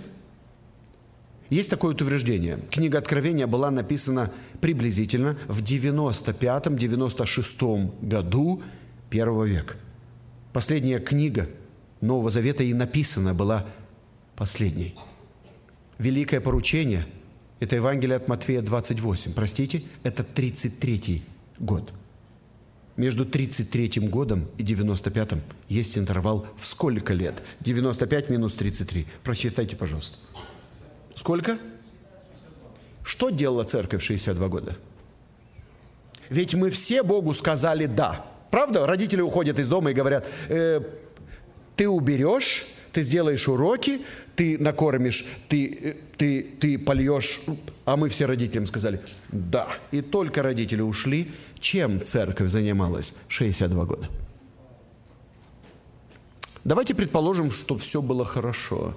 есть такое утверждение. Книга Откровения была написана приблизительно в 95-96 году первого века. Последняя книга Нового Завета и написана была последней. Великое поручение – это Евангелие от Матфея 28. Простите, это 33 год. Между 33 годом и 95 есть интервал в сколько лет? 95 минус 33. Просчитайте, пожалуйста. Сколько? Что делала церковь в 62 года? Ведь мы все Богу сказали «да». Правда? Родители уходят из дома и говорят, э, ты уберешь, ты сделаешь уроки, ты накормишь, ты, ты, ты польешь. А мы все родителям сказали, да. И только родители ушли, чем церковь занималась 62 года? Давайте предположим, что все было хорошо.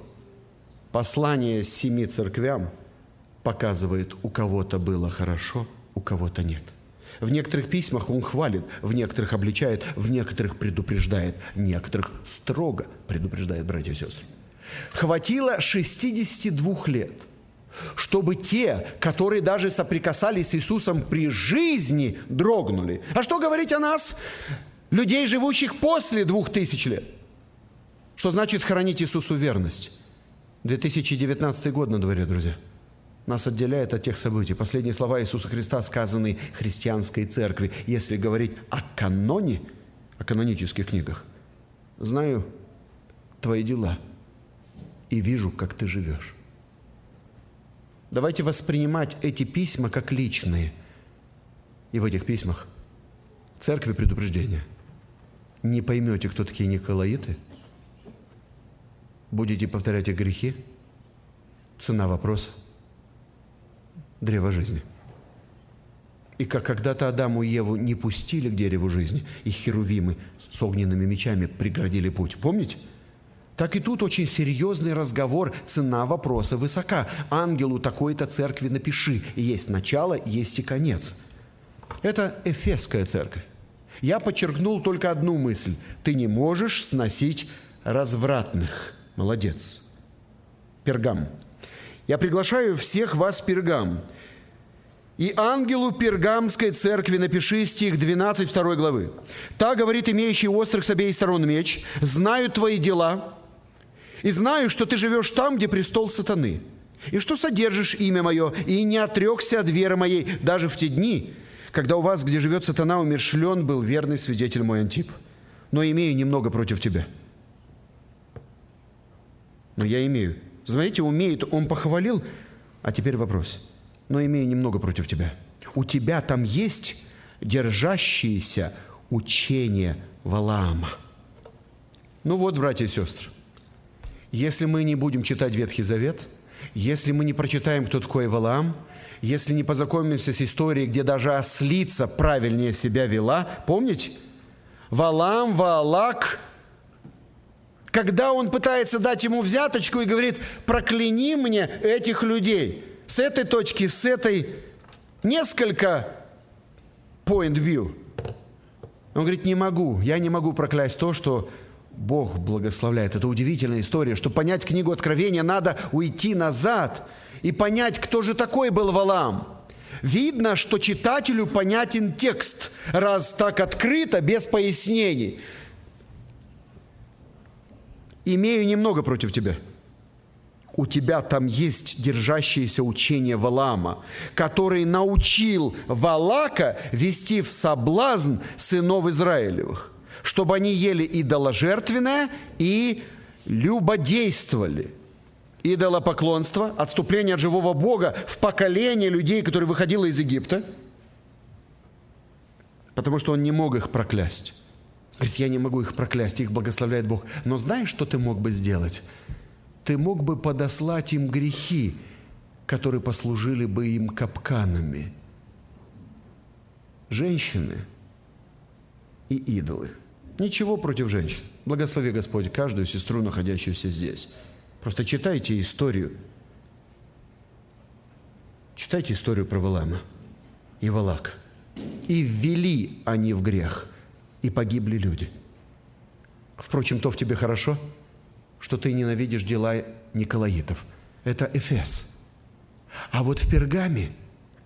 Послание семи церквям показывает, у кого-то было хорошо, у кого-то нет. В некоторых письмах он хвалит, в некоторых обличает, в некоторых предупреждает, некоторых строго предупреждает, братья и сестры. Хватило 62 лет, чтобы те, которые даже соприкасались с Иисусом при жизни, дрогнули. А что говорить о нас, людей, живущих после двух тысяч лет? Что значит хранить Иисусу верность? 2019 год на дворе, друзья. Нас отделяет от тех событий. Последние слова Иисуса Христа, сказанные христианской церкви, если говорить о каноне, о канонических книгах. Знаю твои дела – и вижу, как ты живешь. Давайте воспринимать эти письма как личные. И в этих письмах церкви предупреждение. Не поймете, кто такие Николаиты, будете повторять их грехи, цена вопроса – древо жизни. И как когда-то Адаму и Еву не пустили к дереву жизни, и херувимы с огненными мечами преградили путь. Помните? – так и тут очень серьезный разговор, цена вопроса высока. Ангелу такой-то церкви напиши. Есть начало, есть и конец. Это Эфесская церковь. Я подчеркнул только одну мысль. Ты не можешь сносить развратных. Молодец. Пергам. Я приглашаю всех вас Пергам. И ангелу Пергамской церкви напиши стих 12 2 главы. «Та, говорит, имеющий острых с обеих сторон меч, знаю твои дела, и знаю, что ты живешь там, где престол сатаны, и что содержишь имя мое, и не отрекся от веры моей даже в те дни, когда у вас, где живет сатана, умершлен был верный свидетель мой Антип. Но имею немного против тебя». Но я имею. Знаете, умеет, он похвалил, а теперь вопрос – но имею немного против тебя. У тебя там есть держащиеся учения Валаама. Ну вот, братья и сестры, если мы не будем читать Ветхий Завет, если мы не прочитаем, кто такой Валаам, если не познакомимся с историей, где даже ослица правильнее себя вела, помните? Валам, Валак, когда он пытается дать ему взяточку и говорит, прокляни мне этих людей – с этой точки, с этой несколько point view. Он говорит, не могу, я не могу проклясть то, что Бог благословляет. Это удивительная история. Чтобы понять книгу Откровения, надо уйти назад и понять, кто же такой был Валам. Видно, что читателю понятен текст, раз так открыто, без пояснений. Имею немного против тебя – у тебя там есть держащееся учение Валаама, который научил Валака вести в соблазн сынов Израилевых, чтобы они ели идоложертвенное и любодействовали. Идолопоклонство, отступление от живого Бога в поколение людей, которые выходило из Египта, потому что он не мог их проклясть. Говорит, я не могу их проклясть, их благословляет Бог. Но знаешь, что ты мог бы сделать? ты мог бы подослать им грехи, которые послужили бы им капканами. Женщины и идолы. Ничего против женщин. Благослови Господь каждую сестру, находящуюся здесь. Просто читайте историю. Читайте историю про Валама и Валака. И ввели они в грех, и погибли люди. Впрочем, то в тебе хорошо – что ты ненавидишь дела Николаитов. Это Эфес. А вот в Пергаме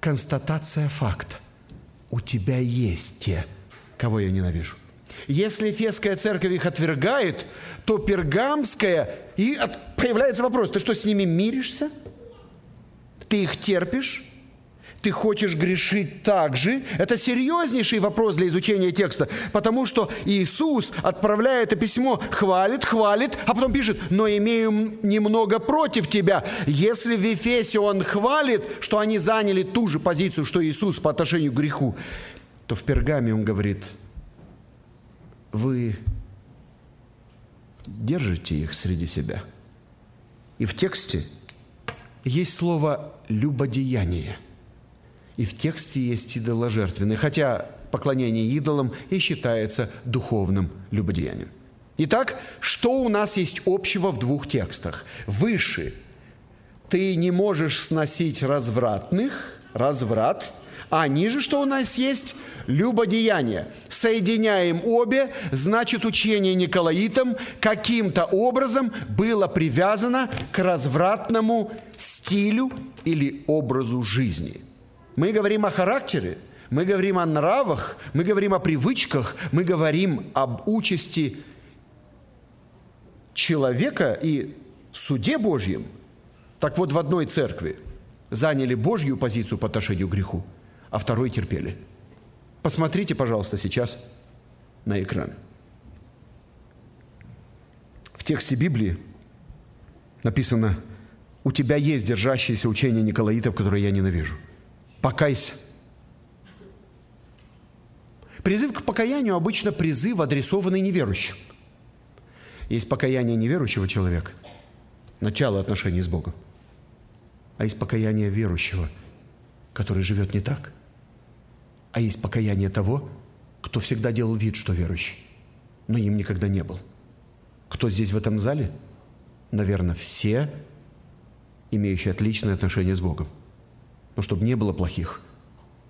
констатация факта. У тебя есть те, кого я ненавижу. Если Эфесская церковь их отвергает, то Пергамская, и появляется вопрос, ты что, с ними миришься? Ты их терпишь? ты хочешь грешить так же? Это серьезнейший вопрос для изучения текста, потому что Иисус, отправляя это письмо, хвалит, хвалит, а потом пишет, но имею немного против тебя. Если в Ефесе он хвалит, что они заняли ту же позицию, что Иисус по отношению к греху, то в Пергаме он говорит, вы держите их среди себя. И в тексте есть слово «любодеяние» – и в тексте есть идоложертвенные, хотя поклонение идолам и считается духовным любодеянием. Итак, что у нас есть общего в двух текстах? Выше ты не можешь сносить развратных, разврат, а ниже что у нас есть? Любодеяние. Соединяем обе, значит, учение Николаитам каким-то образом было привязано к развратному стилю или образу жизни – мы говорим о характере, мы говорим о нравах, мы говорим о привычках, мы говорим об участи человека и суде Божьем. Так вот, в одной церкви заняли Божью позицию по отношению к греху, а второй терпели. Посмотрите, пожалуйста, сейчас на экран. В тексте Библии написано, у тебя есть держащееся учение Николаитов, которое я ненавижу – покайся. Призыв к покаянию обычно призыв, адресованный неверующим. Есть покаяние неверующего человека, начало отношений с Богом. А есть покаяние верующего, который живет не так. А есть покаяние того, кто всегда делал вид, что верующий, но им никогда не был. Кто здесь в этом зале? Наверное, все, имеющие отличное отношение с Богом. Но чтобы не было плохих,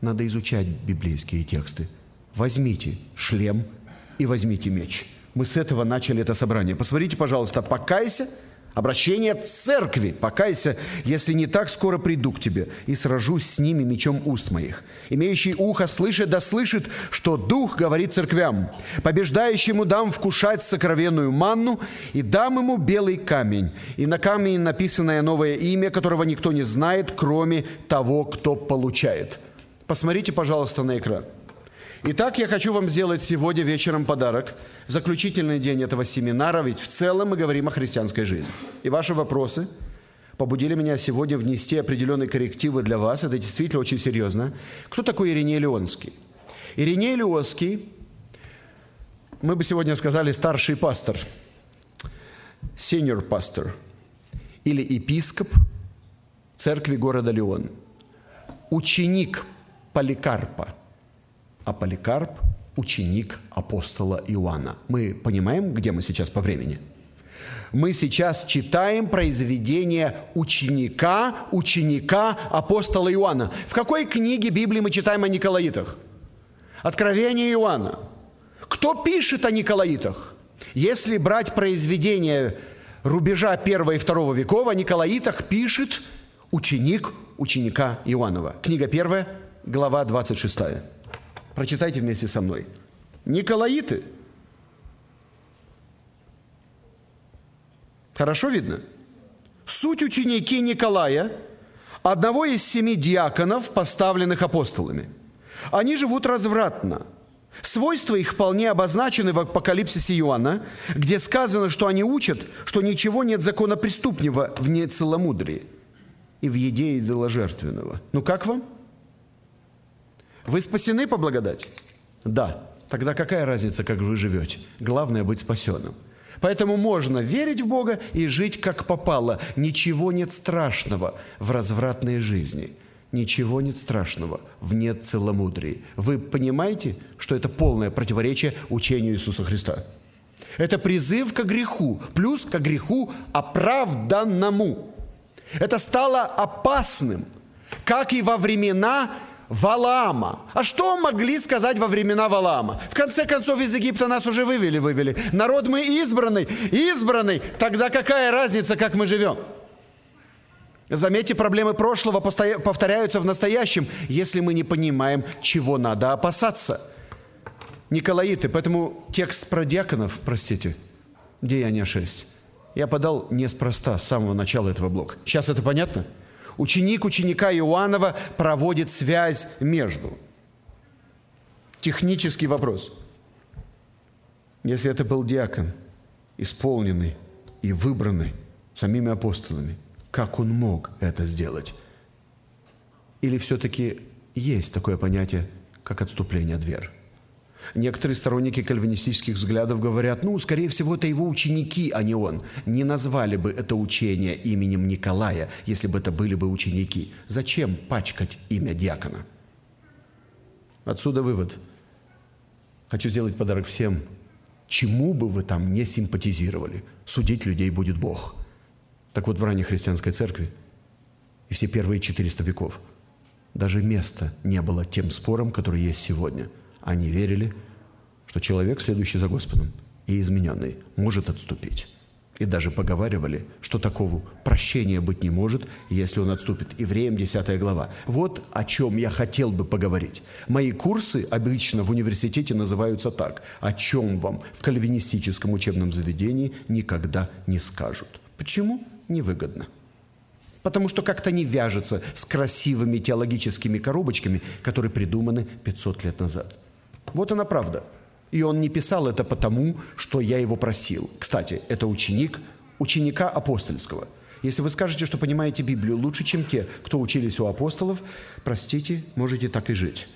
надо изучать библейские тексты. Возьмите шлем и возьмите меч. Мы с этого начали это собрание. Посмотрите, пожалуйста, покайся, Обращение церкви. Покайся, если не так, скоро приду к тебе и сражусь с ними мечом уст моих. Имеющий ухо слышит, да слышит, что Дух говорит церквям. Побеждающему дам вкушать сокровенную манну и дам ему белый камень. И на камне написанное новое имя, которого никто не знает, кроме того, кто получает. Посмотрите, пожалуйста, на экран. Итак, я хочу вам сделать сегодня вечером подарок, заключительный день этого семинара, ведь в целом мы говорим о христианской жизни. И ваши вопросы побудили меня сегодня внести определенные коррективы для вас. Это действительно очень серьезно. Кто такой Ириней Леонский? Ириней Леонский, мы бы сегодня сказали старший пастор, senior пастор или епископ церкви города Леон, ученик Поликарпа – а Поликарп – ученик апостола Иоанна. Мы понимаем, где мы сейчас по времени? Мы сейчас читаем произведение ученика, ученика апостола Иоанна. В какой книге Библии мы читаем о Николаитах? Откровение Иоанна. Кто пишет о Николаитах? Если брать произведение рубежа первого и второго веков, о Николаитах пишет ученик ученика Иоаннова. Книга первая, глава 26. Прочитайте вместе со мной. Николаиты. Хорошо видно? Суть ученики Николая, одного из семи диаконов, поставленных апостолами. Они живут развратно. Свойства их вполне обозначены в апокалипсисе Иоанна, где сказано, что они учат, что ничего нет закона преступнего в нецеломудрии и в еде идоложертвенного. Ну как вам? Вы спасены по благодати? Да. Тогда какая разница, как вы живете? Главное быть спасенным. Поэтому можно верить в Бога и жить как попало. Ничего нет страшного в развратной жизни. Ничего нет страшного в нет целомудрии. Вы понимаете, что это полное противоречие учению Иисуса Христа? Это призыв к греху, плюс к греху оправданному. Это стало опасным, как и во времена Валаама. А что могли сказать во времена Валаама? В конце концов, из Египта нас уже вывели, вывели. Народ мы избранный, избранный. Тогда какая разница, как мы живем? Заметьте, проблемы прошлого повторяются в настоящем, если мы не понимаем, чего надо опасаться. Николаиты, поэтому текст про диаконов, простите, Деяния 6, я подал неспроста с самого начала этого блока. Сейчас это понятно? Ученик ученика Иоаннова проводит связь между. Технический вопрос. Если это был диакон, исполненный и выбранный самими апостолами, как он мог это сделать? Или все-таки есть такое понятие, как отступление от веры? Некоторые сторонники кальвинистических взглядов говорят, ну, скорее всего, это его ученики, а не он. Не назвали бы это учение именем Николая, если бы это были бы ученики. Зачем пачкать имя диакона? Отсюда вывод. Хочу сделать подарок всем. Чему бы вы там не симпатизировали, судить людей будет Бог. Так вот, в ранней христианской церкви и все первые 400 веков даже места не было тем спорам, которые есть сегодня – они верили, что человек, следующий за Господом и измененный, может отступить. И даже поговаривали, что такого прощения быть не может, если он отступит. Евреям 10 глава. Вот о чем я хотел бы поговорить. Мои курсы обычно в университете называются так. О чем вам в кальвинистическом учебном заведении никогда не скажут. Почему? Невыгодно. Потому что как-то не вяжется с красивыми теологическими коробочками, которые придуманы 500 лет назад. Вот она правда. И он не писал это потому, что я его просил. Кстати, это ученик ученика апостольского. Если вы скажете, что понимаете Библию лучше, чем те, кто учились у апостолов, простите, можете так и жить.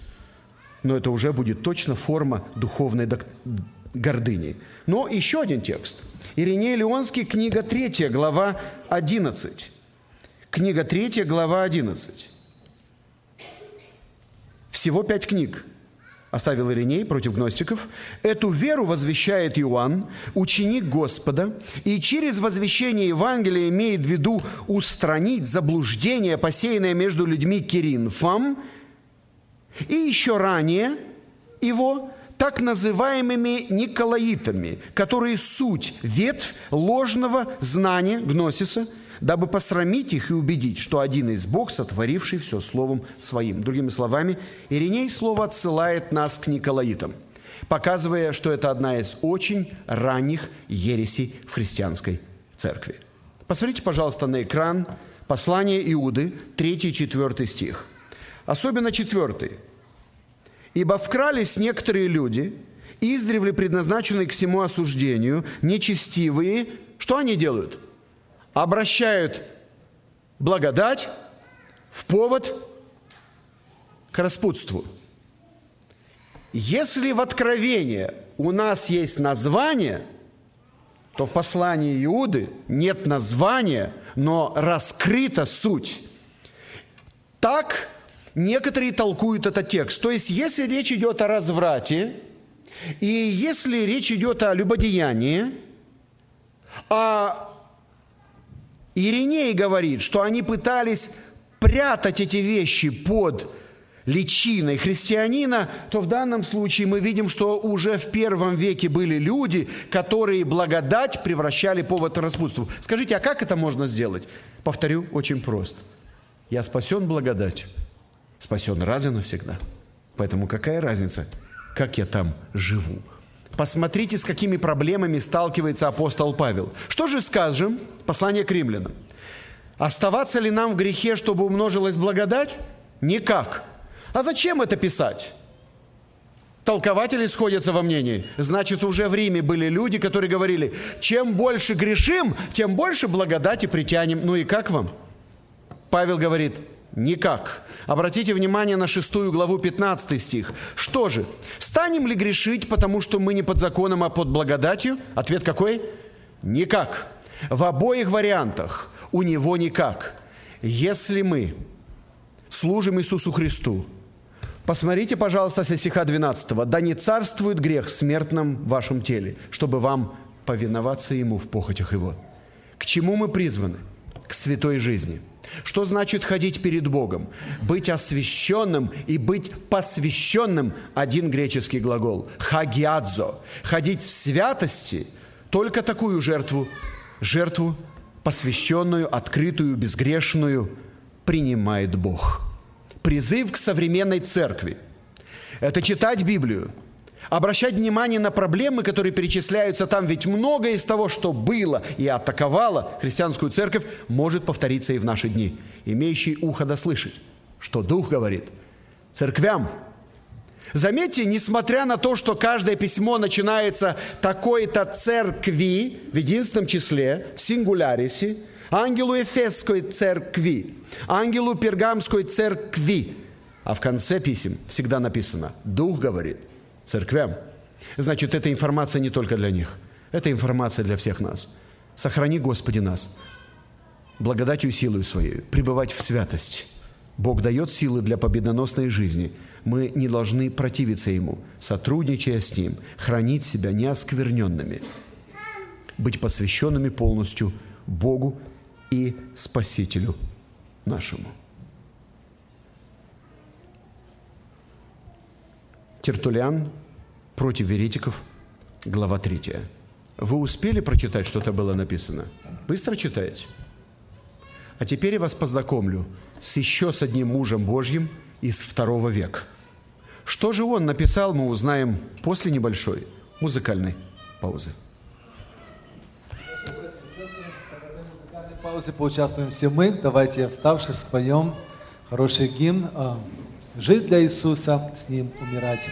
Но это уже будет точно форма духовной док... гордыни. Но еще один текст. Ириней Леонский, книга 3, глава 11. Книга 3, глава 11. Всего пять книг оставил Ириней против гностиков. Эту веру возвещает Иоанн, ученик Господа, и через возвещение Евангелия имеет в виду устранить заблуждение, посеянное между людьми Киринфом, и еще ранее его так называемыми николаитами, которые суть ветвь ложного знания гносиса, дабы посрамить их и убедить, что один из Бог, сотворивший все словом своим. Другими словами, Ириней слово отсылает нас к николаитам, показывая, что это одна из очень ранних ересей в христианской церкви. Посмотрите, пожалуйста, на экран послание Иуды, 3-4 стих. Особенно 4. «Ибо вкрались некоторые люди, издревле предназначенные к всему осуждению, нечестивые». Что они делают? Обращают благодать в повод к распутству. Если в Откровении у нас есть название – то в послании Иуды нет названия, но раскрыта суть. Так некоторые толкуют этот текст. То есть, если речь идет о разврате, и если речь идет о любодеянии, а Ириней говорит, что они пытались прятать эти вещи под личиной христианина, то в данном случае мы видим, что уже в первом веке были люди, которые благодать превращали повод распутству. Скажите, а как это можно сделать? Повторю, очень просто. Я спасен благодатью, спасен раз и навсегда. Поэтому какая разница, как я там живу? Посмотрите, с какими проблемами сталкивается апостол Павел. Что же скажем? Послание к римлянам. Оставаться ли нам в грехе, чтобы умножилась благодать? Никак. А зачем это писать? Толкователи сходятся во мнении. Значит, уже в Риме были люди, которые говорили, чем больше грешим, тем больше благодати притянем. Ну и как вам? Павел говорит, никак. Обратите внимание на шестую главу 15 стих. Что же, станем ли грешить, потому что мы не под законом, а под благодатью? Ответ какой? Никак. В обоих вариантах у него никак. Если мы служим Иисусу Христу, Посмотрите, пожалуйста, со стиха 12. «Да не царствует грех в смертном вашем теле, чтобы вам повиноваться Ему в похотях Его». К чему мы призваны? К святой жизни. Что значит ходить перед Богом? Быть освященным и быть посвященным – один греческий глагол. Хагиадзо. Ходить в святости – только такую жертву, жертву посвященную, открытую, безгрешную, принимает Бог – призыв к современной церкви. Это читать Библию, обращать внимание на проблемы, которые перечисляются там, ведь многое из того, что было и атаковало христианскую церковь, может повториться и в наши дни. Имеющий ухо дослышать, что Дух говорит церквям. Заметьте, несмотря на то, что каждое письмо начинается такой-то церкви в единственном числе, в сингулярисе – ангелу Эфесской церкви, ангелу Пергамской церкви. А в конце писем всегда написано «Дух говорит церквям». Значит, эта информация не только для них. Это информация для всех нас. Сохрани, Господи, нас благодатью и силой Своей, пребывать в святость. Бог дает силы для победоносной жизни. Мы не должны противиться Ему, сотрудничая с Ним, хранить себя неоскверненными, быть посвященными полностью Богу и Спасителю нашему. Тертулян против веретиков, глава 3. Вы успели прочитать, что-то было написано? Быстро читаете? А теперь я вас познакомлю с еще с одним мужем Божьим из второго века. Что же он написал, мы узнаем после небольшой музыкальной паузы.
паузе поучаствуем все мы. Давайте, вставши, споем хороший гимн а, «Жить для Иисуса, с Ним умирать».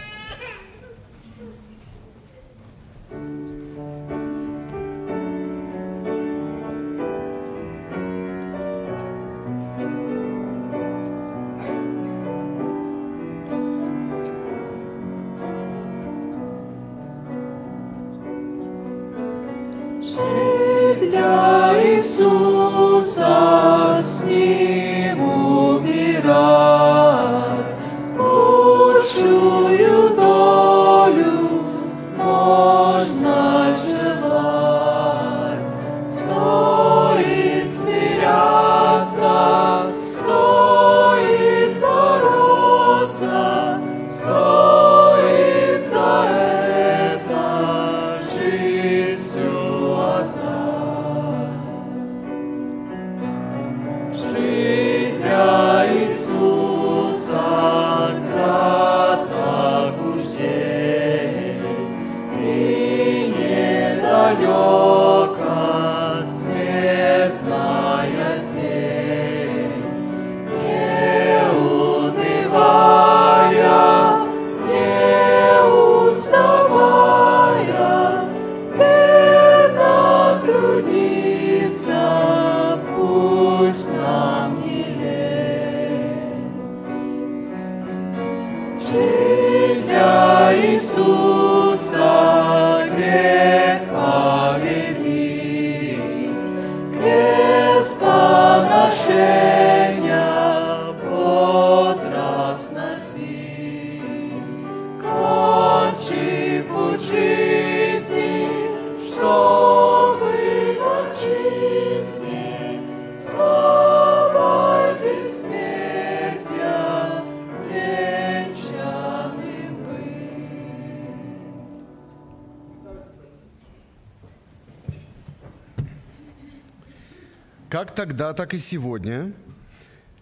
Тогда, так и сегодня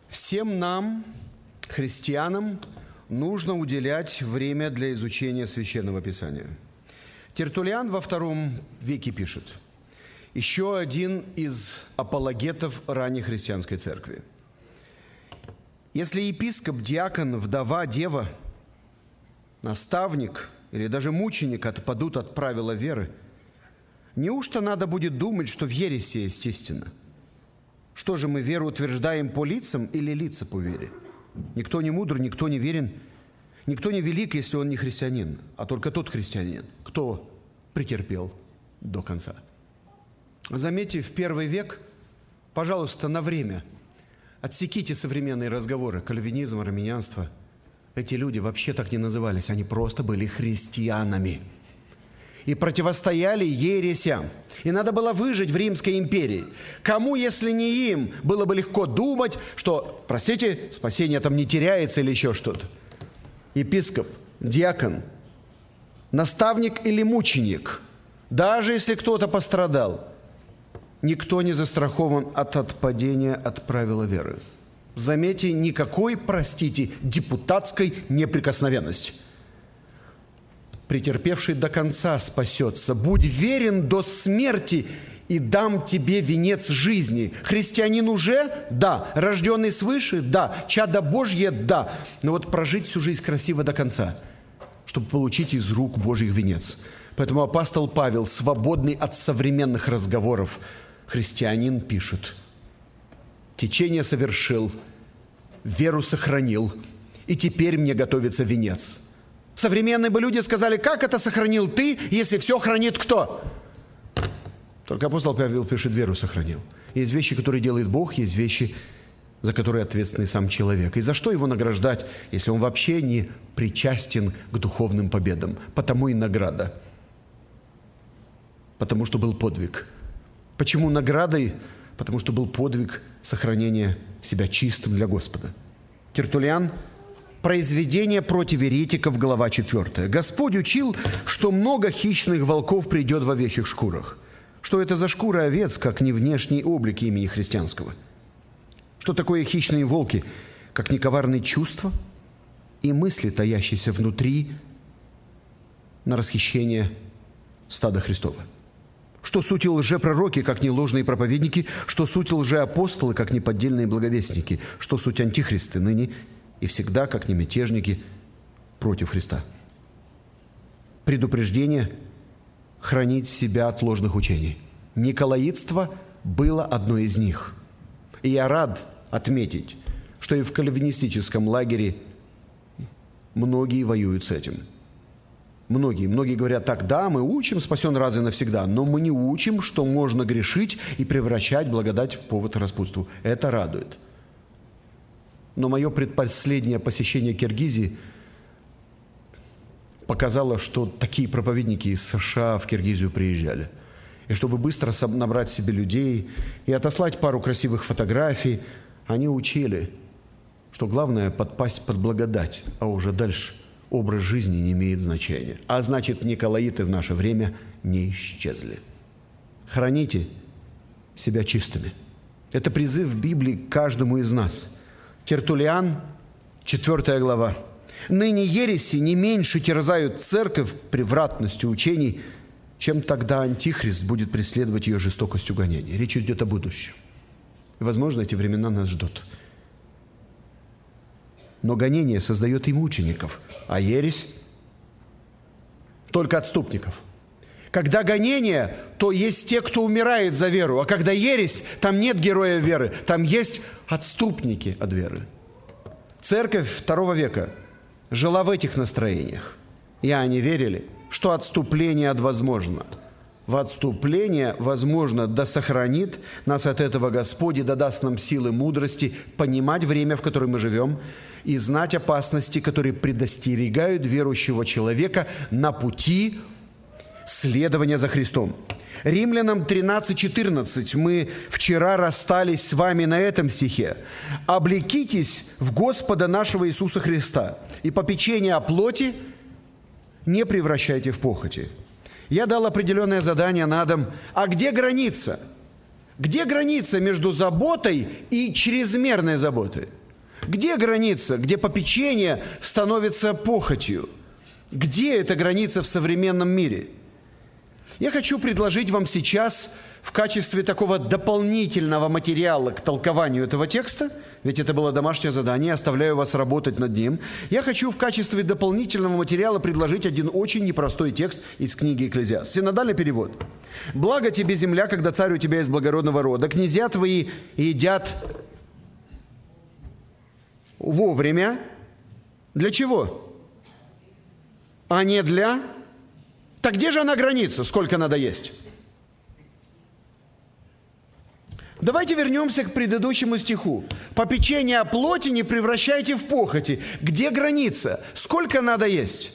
всем нам, христианам, нужно уделять время для изучения Священного Писания. Тертулиан во втором веке пишет, еще один из апологетов ранней христианской церкви. Если епископ, диакон, вдова, дева, наставник или даже мученик отпадут от правила веры, неужто надо будет думать, что в ереси естественно – что же мы веру утверждаем по лицам или лица по вере? Никто не мудр, никто не верен, никто не велик, если он не христианин, а только тот христианин, кто претерпел до конца. Заметьте, в первый век, пожалуйста, на время отсеките современные разговоры, кальвинизм, армянство. Эти люди вообще так не назывались, они просто были христианами – и противостояли ересям. И надо было выжить в Римской империи. Кому, если не им, было бы легко думать, что, простите, спасение там не теряется или еще что-то. Епископ, диакон, наставник или мученик, даже если кто-то пострадал, никто не застрахован от отпадения от правила веры. Заметьте, никакой, простите, депутатской неприкосновенности – претерпевший до конца спасется. Будь верен до смерти, и дам тебе венец жизни. Христианин уже? Да. Рожденный свыше? Да. Чадо Божье? Да. Но вот прожить всю жизнь красиво до конца, чтобы получить из рук Божьих венец. Поэтому апостол Павел, свободный от современных разговоров, христианин пишет, «Течение совершил, веру сохранил, и теперь мне готовится венец». Современные бы люди сказали, как это сохранил ты, если все хранит кто? Только апостол Павел пишет, веру сохранил. Есть вещи, которые делает Бог, есть вещи, за которые ответственный сам человек. И за что его награждать, если он вообще не причастен к духовным победам? Потому и награда. Потому что был подвиг. Почему наградой? Потому что был подвиг сохранения себя чистым для Господа. Тертулиан – Произведение против еретиков, глава 4. Господь учил, что много хищных волков придет в овечьих шкурах. Что это за шкура овец, как не внешний облик имени христианского? Что такое хищные волки, как нековарные чувства и мысли, таящиеся внутри на расхищение стада Христова? Что суть лжепророки, как не ложные проповедники, что суть лжеапостолы, как неподдельные благовестники, что суть антихристы ныне и всегда, как не мятежники, против Христа. Предупреждение – хранить себя от ложных учений. Николаитство было одной из них. И я рад отметить, что и в кальвинистическом лагере многие воюют с этим. Многие. Многие говорят так, да, мы учим спасен раз и навсегда, но мы не учим, что можно грешить и превращать благодать в повод распутству. Это радует – но мое предпоследнее посещение Киргизии показало, что такие проповедники из США в Киргизию приезжали. И чтобы быстро набрать себе людей и отослать пару красивых фотографий, они учили, что главное – подпасть под благодать, а уже дальше образ жизни не имеет значения. А значит, николаиты в наше время не исчезли. Храните себя чистыми. Это призыв Библии каждому из нас – Тертулиан, 4 глава. «Ныне ереси не меньше терзают церковь превратностью учений, чем тогда Антихрист будет преследовать ее жестокостью гонений». Речь идет о будущем. И, возможно, эти времена нас ждут. Но гонение создает и мучеников, а ересь – только отступников – когда гонение, то есть те, кто умирает за веру. А когда ересь, там нет героя веры, там есть отступники от веры. Церковь второго века жила в этих настроениях. И они верили, что отступление от возможно. в отступление, возможно, да сохранит нас от этого Господь и да даст нам силы мудрости понимать время, в котором мы живем, и знать опасности, которые предостерегают верующего человека на пути следования за Христом. Римлянам 13:14 мы вчера расстались с вами на этом стихе. «Облекитесь в Господа нашего Иисуса Христа, и попечение о плоти не превращайте в похоти». Я дал определенное задание на дом. А где граница? Где граница между заботой и чрезмерной заботой? Где граница, где попечение становится похотью? Где эта граница в современном мире? Я хочу предложить вам сейчас в качестве такого дополнительного материала к толкованию этого текста, ведь это было домашнее задание, оставляю вас работать над ним, я хочу в качестве дополнительного материала предложить один очень непростой текст из книги Экклезиаст. Синодальный перевод. «Благо тебе, земля, когда царь у тебя из благородного рода, князья твои едят вовремя. Для чего? А не для... Так где же она граница, сколько надо есть? Давайте вернемся к предыдущему стиху. «Попечение о плоти не превращайте в похоти». Где граница? Сколько надо есть?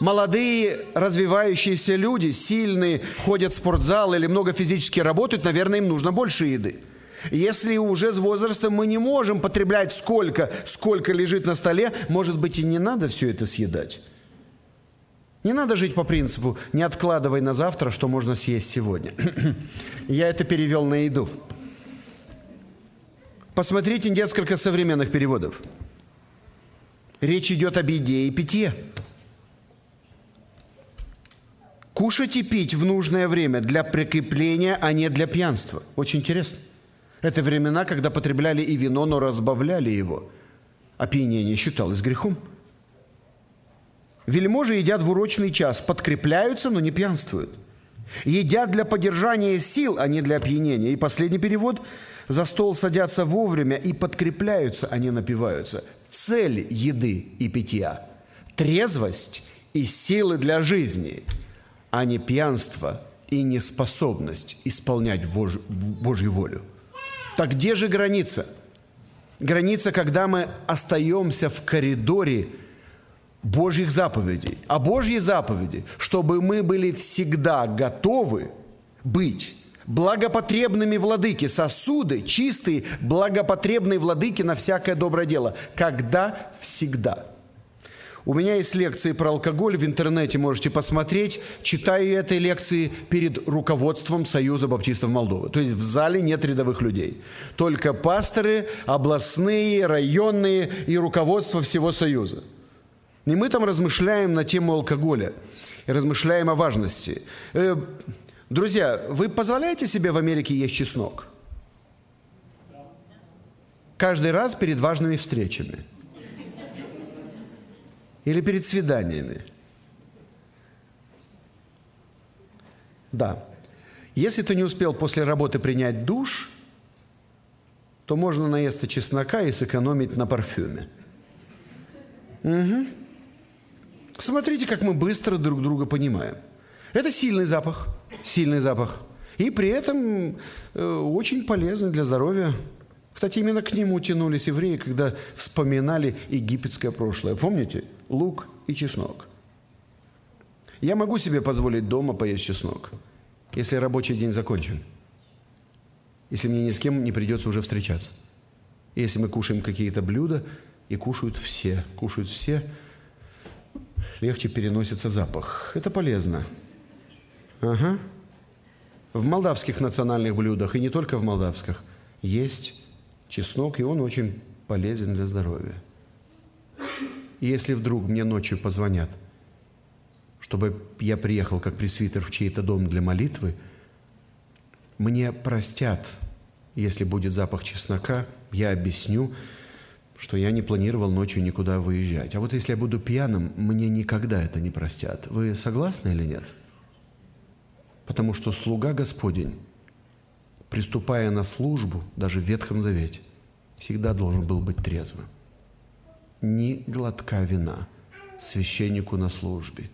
Молодые, развивающиеся люди, сильные, ходят в спортзал или много физически работают, наверное, им нужно больше еды. Если уже с возрастом мы не можем потреблять сколько, сколько лежит на столе, может быть, и не надо все это съедать. Не надо жить по принципу «не откладывай на завтра, что можно съесть сегодня». Я это перевел на еду. Посмотрите несколько современных переводов. Речь идет об еде и питье. Кушать и пить в нужное время для прикрепления, а не для пьянства. Очень интересно. Это времена, когда потребляли и вино, но разбавляли его. Опьянение считалось грехом. Вельможи едят в урочный час, подкрепляются, но не пьянствуют. Едят для поддержания сил, а не для опьянения. И последний перевод – за стол садятся вовремя и подкрепляются, а не напиваются. Цель еды и питья – трезвость и силы для жизни, а не пьянство и неспособность исполнять Божью волю. Так где же граница? Граница, когда мы остаемся в коридоре Божьих заповедей. А Божьи заповеди, чтобы мы были всегда готовы быть благопотребными владыки, сосуды чистые, благопотребные владыки на всякое доброе дело. Когда? Всегда. У меня есть лекции про алкоголь, в интернете можете посмотреть. Читаю этой лекции перед руководством Союза Баптистов Молдовы. То есть в зале нет рядовых людей. Только пасторы, областные, районные и руководство всего Союза. И мы там размышляем на тему алкоголя. И размышляем о важности. Э, Друзья, вы позволяете себе в Америке есть чеснок? Каждый раз перед важными встречами. Или перед свиданиями. Да. Если ты не успел после работы принять душ, то можно наесться чеснока и сэкономить на парфюме. Угу. Смотрите, как мы быстро друг друга понимаем. Это сильный запах сильный запах. И при этом э, очень полезный для здоровья. Кстати, именно к нему тянулись евреи, когда вспоминали египетское прошлое. Помните? Лук и чеснок. Я могу себе позволить дома поесть чеснок, если рабочий день закончен. Если мне ни с кем не придется уже встречаться. Если мы кушаем какие-то блюда, и кушают все, кушают все, легче переносится запах. Это полезно. Ага. В молдавских национальных блюдах, и не только в молдавских, есть чеснок, и он очень полезен для здоровья. И если вдруг мне ночью позвонят, чтобы я приехал как пресвитер в чей-то дом для молитвы, мне простят, если будет запах чеснока, я объясню, что я не планировал ночью никуда выезжать. А вот если я буду пьяным, мне никогда это не простят. Вы согласны или нет? Потому что слуга Господень, приступая на службу, даже в Ветхом Завете, всегда должен был быть трезвым. Ни глотка вина священнику на службе.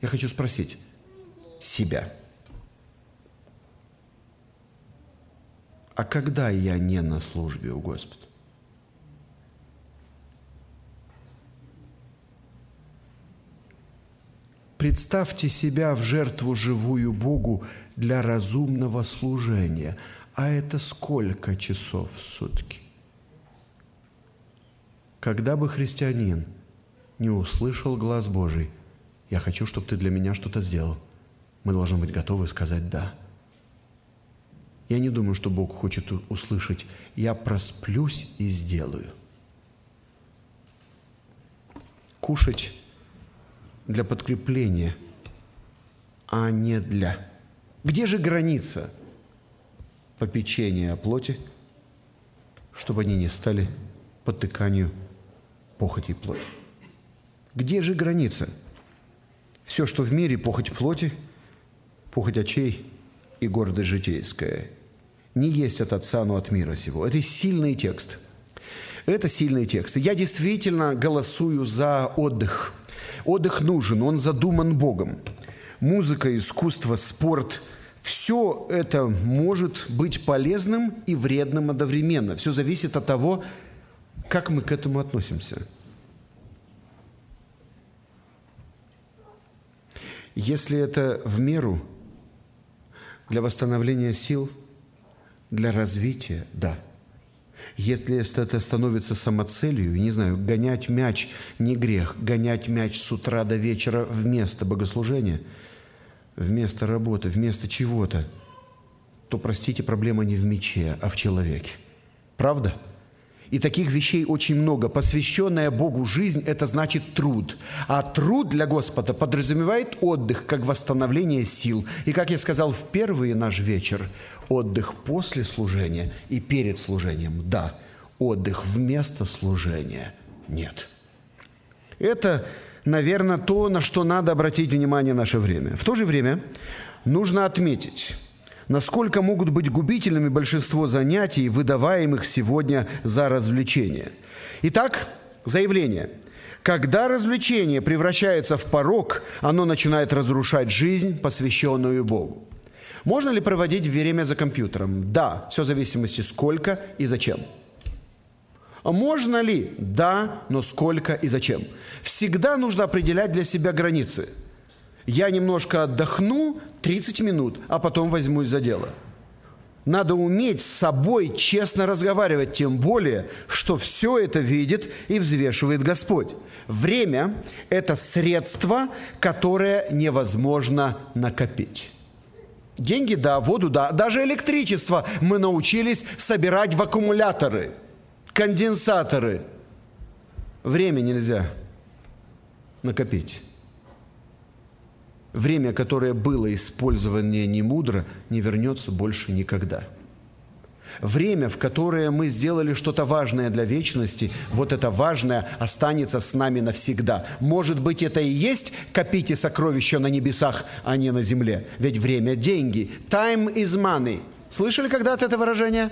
Я хочу спросить себя. А когда я не на службе у Господа? Представьте себя в жертву живую Богу для разумного служения. А это сколько часов в сутки? Когда бы христианин не услышал глаз Божий, я хочу, чтобы ты для меня что-то сделал, мы должны быть готовы сказать «да». Я не думаю, что Бог хочет услышать «я просплюсь и сделаю». Кушать для подкрепления, а не для. Где же граница попечения о плоти, чтобы они не стали потыканию похоти плоти? Где же граница? Все, что в мире, похоть плоти, похоть очей и гордость житейская, не есть от Отца, но от мира сего. Это сильный текст. Это сильный текст. Я действительно голосую за отдых – Отдых нужен, он задуман Богом. Музыка, искусство, спорт – все это может быть полезным и вредным одновременно. Все зависит от того, как мы к этому относимся. Если это в меру, для восстановления сил, для развития – да – если это становится самоцелью, не знаю, гонять мяч не грех, гонять мяч с утра до вечера вместо богослужения, вместо работы, вместо чего-то, то, простите, проблема не в мяче, а в человеке. Правда? И таких вещей очень много. Посвященная Богу жизнь – это значит труд. А труд для Господа подразумевает отдых, как восстановление сил. И, как я сказал в первый наш вечер, отдых после служения и перед служением – да. Отдых вместо служения – нет. Это, наверное, то, на что надо обратить внимание в наше время. В то же время нужно отметить – насколько могут быть губительными большинство занятий, выдаваемых сегодня за развлечение. Итак, заявление. Когда развлечение превращается в порог, оно начинает разрушать жизнь, посвященную Богу. Можно ли проводить время за компьютером? Да, все в зависимости сколько и зачем. А можно ли? Да, но сколько и зачем. Всегда нужно определять для себя границы – я немножко отдохну 30 минут, а потом возьмусь за дело. Надо уметь с собой честно разговаривать, тем более, что все это видит и взвешивает Господь. Время – это средство, которое невозможно накопить. Деньги – да, воду – да, даже электричество мы научились собирать в аккумуляторы, конденсаторы. Время нельзя накопить. Время, которое было использовано не мудро, не вернется больше никогда. Время, в которое мы сделали что-то важное для вечности, вот это важное останется с нами навсегда. Может быть, это и есть «копите сокровища на небесах, а не на земле». Ведь время – деньги. Time is money. Слышали когда-то это выражение?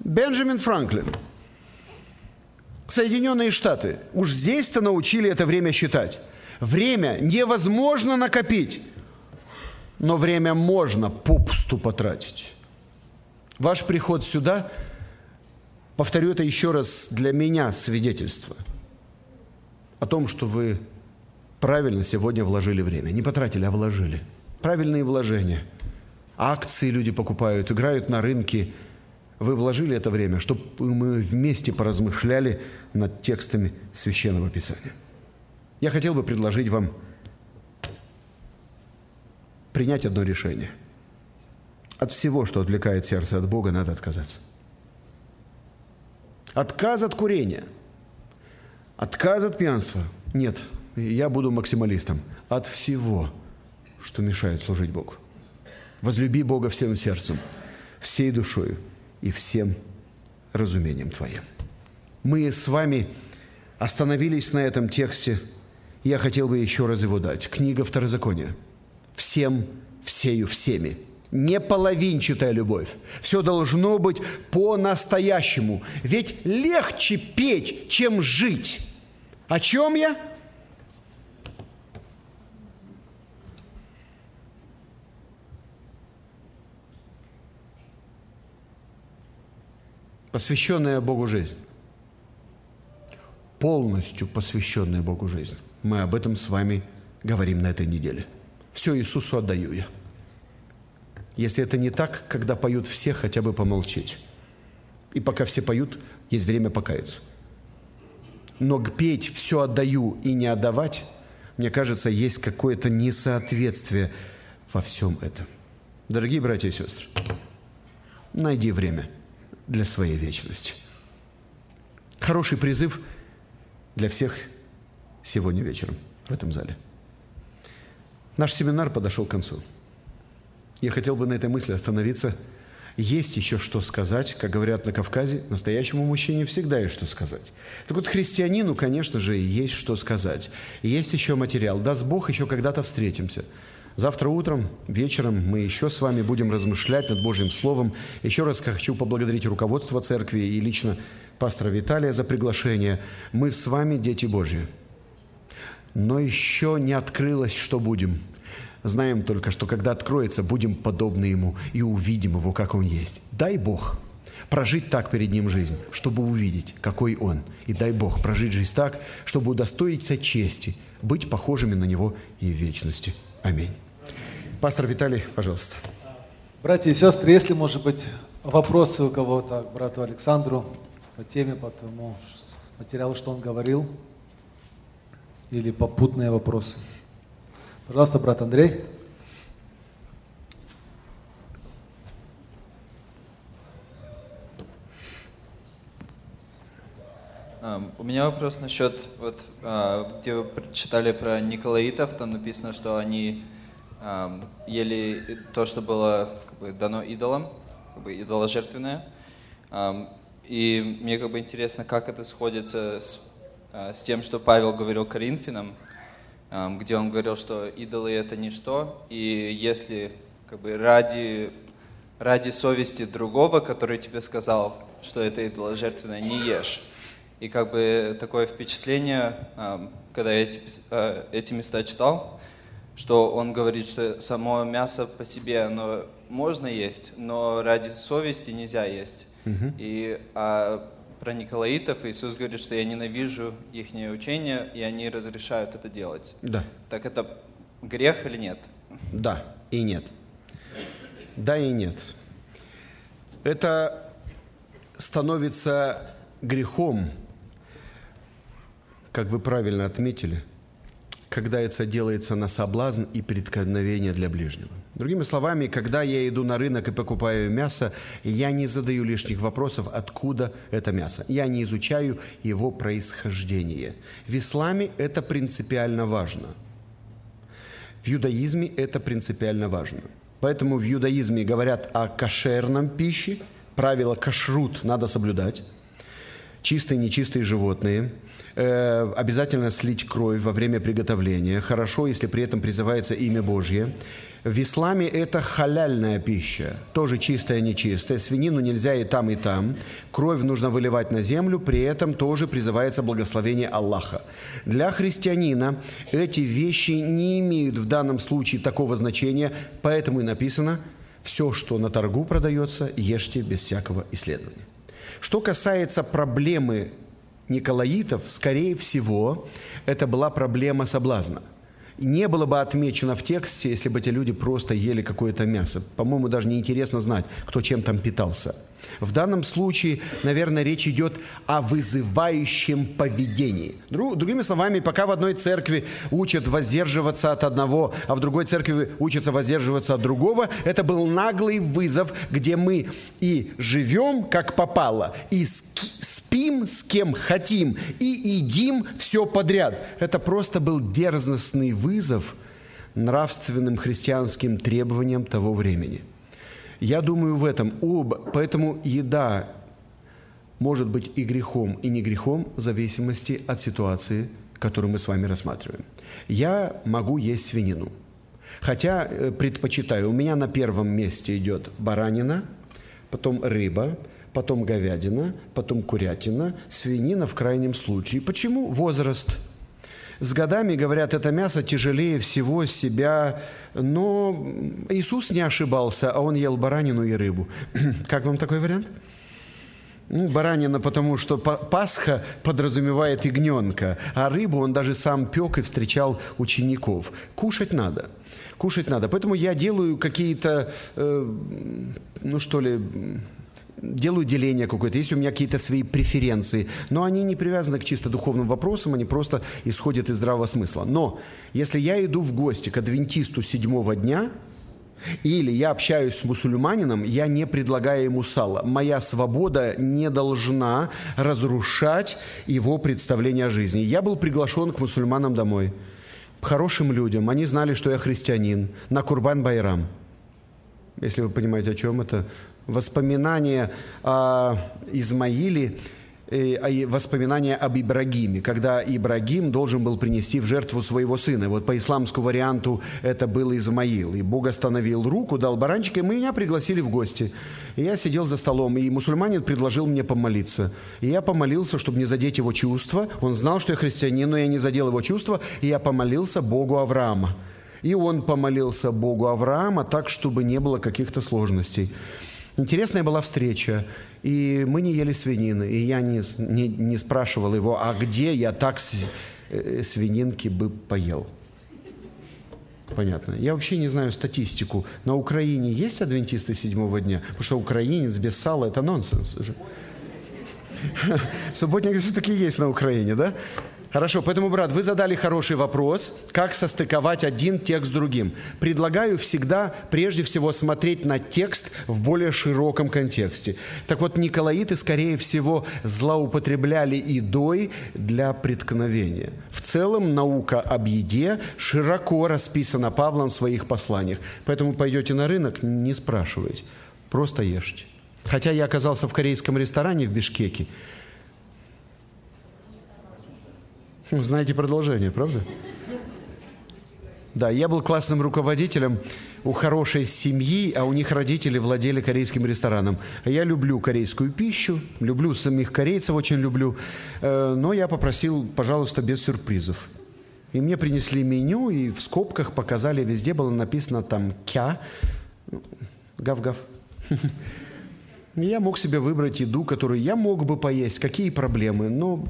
Бенджамин Франклин. Соединенные Штаты. Уж здесь-то научили это время считать. Время невозможно накопить, но время можно попусту потратить. Ваш приход сюда, повторю это еще раз, для меня свидетельство о том, что вы правильно сегодня вложили время. Не потратили, а вложили. Правильные вложения. Акции люди покупают, играют на рынке. Вы вложили это время, чтобы мы вместе поразмышляли над текстами Священного Писания. Я хотел бы предложить вам принять одно решение. От всего, что отвлекает сердце от Бога, надо отказаться. Отказ от курения, отказ от пьянства. Нет, я буду максималистом. От всего, что мешает служить Богу. Возлюби Бога всем сердцем, всей душою и всем разумением твоим. Мы с вами остановились на этом тексте – я хотел бы еще раз его дать. Книга Второзакония. Всем, всею, всеми. Не половинчатая любовь. Все должно быть по-настоящему. Ведь легче петь, чем жить. О чем я? посвященная Богу жизнь. Полностью посвященная Богу жизнь. Мы об этом с вами говорим на этой неделе. Все Иисусу отдаю я. Если это не так, когда поют все, хотя бы помолчить. И пока все поют, есть время покаяться. Но петь «все отдаю» и не отдавать, мне кажется, есть какое-то несоответствие во всем этом. Дорогие братья и сестры, найди время для своей вечности. Хороший призыв для всех сегодня вечером в этом зале. Наш семинар подошел к концу. Я хотел бы на этой мысли остановиться – есть еще что сказать, как говорят на Кавказе, настоящему мужчине всегда есть что сказать. Так вот, христианину, конечно же, есть что сказать. Есть еще материал. Даст Бог, еще когда-то встретимся. Завтра утром, вечером мы еще с вами будем размышлять над Божьим Словом. Еще раз хочу поблагодарить руководство церкви и лично пастора Виталия за приглашение. Мы с вами дети Божьи. Но еще не открылось, что будем – Знаем только, что когда откроется, будем подобны Ему и увидим Его, как Он есть. Дай Бог прожить так перед Ним жизнь, чтобы увидеть, какой Он. И дай Бог прожить жизнь так, чтобы удостоиться чести, быть похожими на Него и в вечности. Аминь. Пастор Виталий, пожалуйста.
Братья и сестры, если, может быть, вопросы у кого-то к брату Александру по теме, по тому материалу, что он говорил, или попутные вопросы – Пожалуйста, брат Андрей.
У меня вопрос насчет, вот, а, где вы читали про Николаитов, там написано, что они ели то, что было как бы, дано идолам, как бы идоложертвенное. И мне как бы интересно, как это сходится с, а, с тем, что Павел говорил Коринфянам, где он говорил, что идолы это ничто, и если как бы ради, ради совести другого, который тебе сказал, что это идоло жертвенное, не ешь. И как бы такое впечатление, когда я эти, эти места читал, что он говорит, что само мясо по себе, оно можно есть, но ради совести нельзя есть. Угу. И а про Николаитов Иисус говорит, что я ненавижу их учение, и они разрешают это делать.
Да.
Так это грех или нет?
Да и нет. Да и нет. Это становится грехом, как вы правильно отметили, когда это делается на соблазн и преткновение для ближнего. Другими словами, когда я иду на рынок и покупаю мясо, я не задаю лишних вопросов, откуда это мясо. Я не изучаю его происхождение. В исламе это принципиально важно. В юдаизме это принципиально важно. Поэтому в юдаизме говорят о кошерном пище, правило кашрут надо соблюдать, чистые и нечистые животные – Э, обязательно слить кровь во время приготовления. Хорошо, если при этом призывается имя Божье. В исламе это халяльная пища, тоже чистая, нечистая. Свинину нельзя и там, и там. Кровь нужно выливать на землю, при этом тоже призывается благословение Аллаха. Для христианина эти вещи не имеют в данном случае такого значения, поэтому и написано «все, что на торгу продается, ешьте без всякого исследования». Что касается проблемы Николаитов, скорее всего, это была проблема соблазна. Не было бы отмечено в тексте, если бы эти люди просто ели какое-то мясо. По-моему, даже неинтересно знать, кто чем там питался – в данном случае, наверное, речь идет о вызывающем поведении. Другими словами, пока в одной церкви учат воздерживаться от одного, а в другой церкви учатся воздерживаться от другого, это был наглый вызов, где мы и живем, как попало, и спим с кем хотим, и едим все подряд. Это просто был дерзностный вызов нравственным христианским требованиям того времени – я думаю в этом. Об, поэтому еда может быть и грехом, и не грехом в зависимости от ситуации, которую мы с вами рассматриваем. Я могу есть свинину. Хотя э, предпочитаю, у меня на первом месте идет баранина, потом рыба, потом говядина, потом курятина, свинина в крайнем случае. Почему? Возраст – с годами, говорят, это мясо тяжелее всего себя, но Иисус не ошибался, а Он ел баранину и рыбу. Как вам такой вариант? Ну, баранина, потому что Пасха подразумевает ягненка, а рыбу он даже сам пек и встречал учеников. Кушать надо. Кушать надо. Поэтому я делаю какие-то, э, ну что ли, делаю деление какое-то, есть у меня какие-то свои преференции, но они не привязаны к чисто духовным вопросам, они просто исходят из здравого смысла. Но если я иду в гости к адвентисту седьмого дня, или я общаюсь с мусульманином, я не предлагаю ему сало. Моя свобода не должна разрушать его представление о жизни. Я был приглашен к мусульманам домой. Хорошим людям. Они знали, что я христианин. На Курбан-Байрам. Если вы понимаете, о чем это. Воспоминания о Измаиле – Э, воспоминания об Ибрагиме, когда Ибрагим должен был принести в жертву своего сына. Вот по исламскому варианту это был Измаил. И Бог остановил руку, дал баранчика, и меня пригласили в гости. И я сидел за столом, и мусульманин предложил мне помолиться. И я помолился, чтобы не задеть его чувства. Он знал, что я христианин, но я не задел его чувства, и я помолился Богу Авраама. И он помолился Богу Авраама так, чтобы не было каких-то сложностей. Интересная была встреча, и мы не ели свинины, и я не, не, не спрашивал его, а где я так э, свининки бы поел. Понятно. Я вообще не знаю статистику. На Украине есть адвентисты седьмого дня? Потому что украинец без сала – это нонсенс уже. Субботники все-таки есть на Украине, да? Хорошо, поэтому, брат, вы задали хороший вопрос, как состыковать один текст с другим. Предлагаю всегда, прежде всего, смотреть на текст в более широком контексте. Так вот, Николаиты, скорее всего, злоупотребляли едой для преткновения. В целом, наука об еде широко расписана Павлом в своих посланиях. Поэтому пойдете на рынок, не спрашивайте, просто ешьте. Хотя я оказался в корейском ресторане в Бишкеке, Ну, знаете продолжение, правда? Да, я был классным руководителем у хорошей семьи, а у них родители владели корейским рестораном. Я люблю корейскую пищу, люблю самих корейцев, очень люблю, э, но я попросил, пожалуйста, без сюрпризов. И мне принесли меню, и в скобках показали, везде было написано там «кя», гав-гав. Я мог себе выбрать еду, которую я мог бы поесть, какие проблемы, но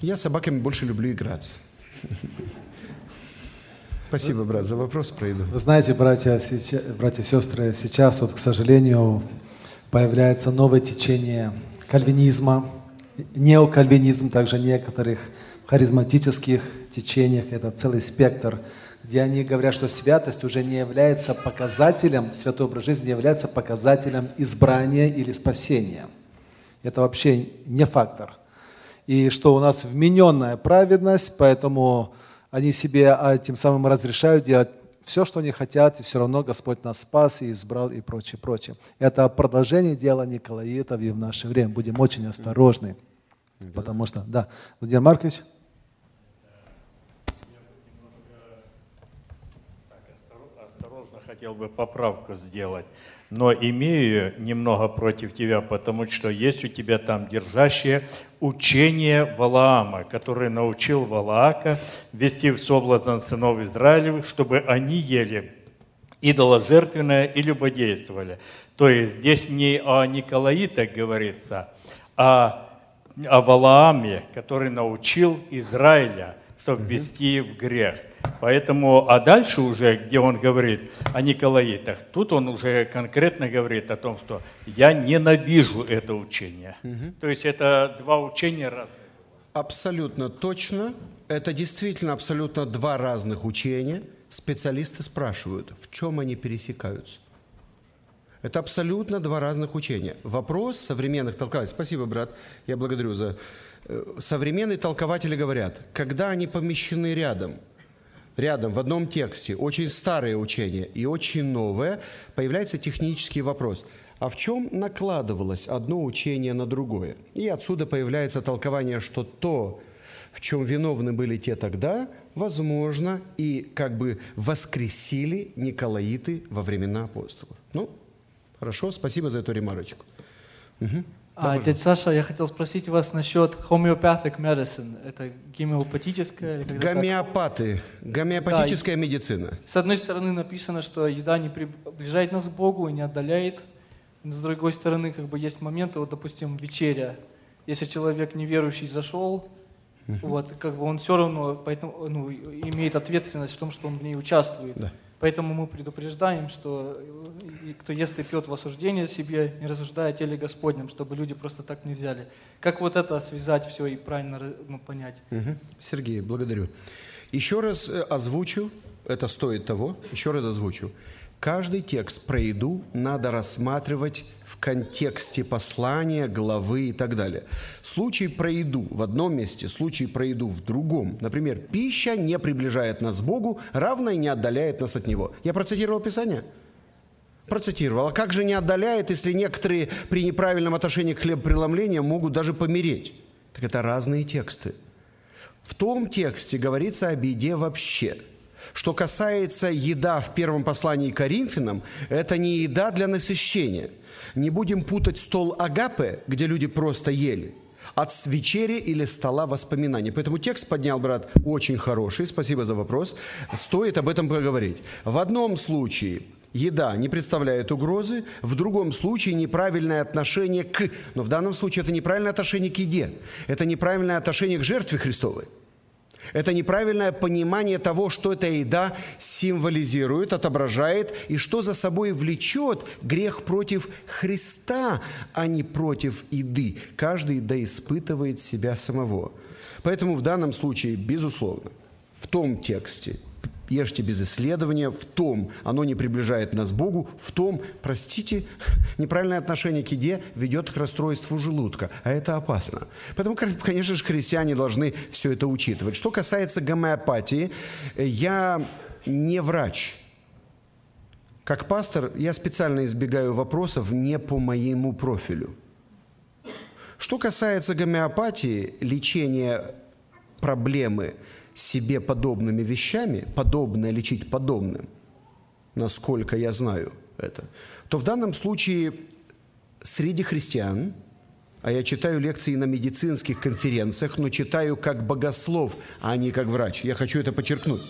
я с собаками больше люблю играться. Спасибо, брат, за вопрос пройду.
Вы знаете, братья, сейчас, братья и сестры, сейчас, вот, к сожалению, появляется новое течение кальвинизма, неокальвинизм, также некоторых харизматических течениях, это целый спектр, где они говорят, что святость уже не является показателем, святой образ жизни не является показателем избрания или спасения. Это вообще не фактор и что у нас вмененная праведность, поэтому они себе а, тем самым разрешают делать все, что они хотят, и все равно Господь нас спас и избрал и прочее, прочее. Это продолжение дела Николаитов и в наше время. Будем очень осторожны, потому что, да, Владимир Маркович.
осторожно хотел бы поправку сделать но имею немного против тебя, потому что есть у тебя там держащее учение Валаама, который научил Валаака вести в соблазн сынов Израилевых, чтобы они ели идоложертвенное и любодействовали. То есть здесь не о Николаитах говорится, а о Валааме, который научил Израиля, чтобы вести в грех. Поэтому, а дальше уже, где он говорит о Николаитах, тут он уже конкретно говорит о том, что я ненавижу это учение. Угу. То есть это два учения разных.
Абсолютно точно. Это действительно абсолютно два разных учения. Специалисты спрашивают, в чем они пересекаются. Это абсолютно два разных учения. Вопрос современных толкователей. Спасибо, брат. Я благодарю за... Э, современные толкователи говорят, когда они помещены рядом – рядом в одном тексте очень старое учение и очень новое, появляется технический вопрос. А в чем накладывалось одно учение на другое? И отсюда появляется толкование, что то, в чем виновны были те тогда, возможно, и как бы воскресили Николаиты во времена апостолов. Ну, хорошо, спасибо за эту ремарочку.
Угу. А, дядя Саша, я хотел спросить вас насчет homeopathic medicine. Это гомеопатическая? Или
Гомеопаты. Гомеопатическая да, медицина.
С одной стороны написано, что еда не приближает нас к Богу и не отдаляет. С другой стороны, как бы есть моменты, вот, допустим, вечеря. Если человек неверующий зашел, вот, как бы он все равно поэтому, ну, имеет ответственность в том, что он в ней участвует.
Да.
Поэтому мы предупреждаем, что э, кто ест и пьет в осуждение себе, не рассуждая о теле Господнем, чтобы люди просто так не взяли. Как вот это связать все и правильно ну, понять?
Мгм. Сергей, благодарю. Еще раз э, озвучу, это стоит того, еще раз озвучу. Каждый текст про еду надо рассматривать контексте послания, главы и так далее. Случай про еду в одном месте, случай про еду в другом. Например, пища не приближает нас к Богу, равно и не отдаляет нас от Него. Я процитировал Писание? Процитировал. А как же не отдаляет, если некоторые при неправильном отношении к хлебопреломлению могут даже помереть? Так это разные тексты. В том тексте говорится об еде вообще. Что касается еда в первом послании к Коринфянам, это не еда для насыщения. Не будем путать стол агапы, где люди просто ели, от вечери или стола воспоминаний. Поэтому текст поднял, брат, очень хороший. Спасибо за вопрос. Стоит об этом поговорить. В одном случае еда не представляет угрозы, в другом случае неправильное отношение к... Но в данном случае это неправильное отношение к еде. Это неправильное отношение к жертве Христовой. Это неправильное понимание того, что эта еда символизирует, отображает и что за собой влечет грех против Христа, а не против еды. Каждый да испытывает себя самого. Поэтому в данном случае, безусловно, в том тексте ешьте без исследования, в том оно не приближает нас к Богу, в том, простите, неправильное отношение к еде ведет к расстройству желудка, а это опасно. Поэтому, конечно же, христиане должны все это учитывать. Что касается гомеопатии, я не врач. Как пастор я специально избегаю вопросов не по моему профилю. Что касается гомеопатии, лечения проблемы – себе подобными вещами, подобное лечить подобным, насколько я знаю это, то в данном случае среди христиан, а я читаю лекции на медицинских конференциях, но читаю как богослов, а не как врач. Я хочу это подчеркнуть.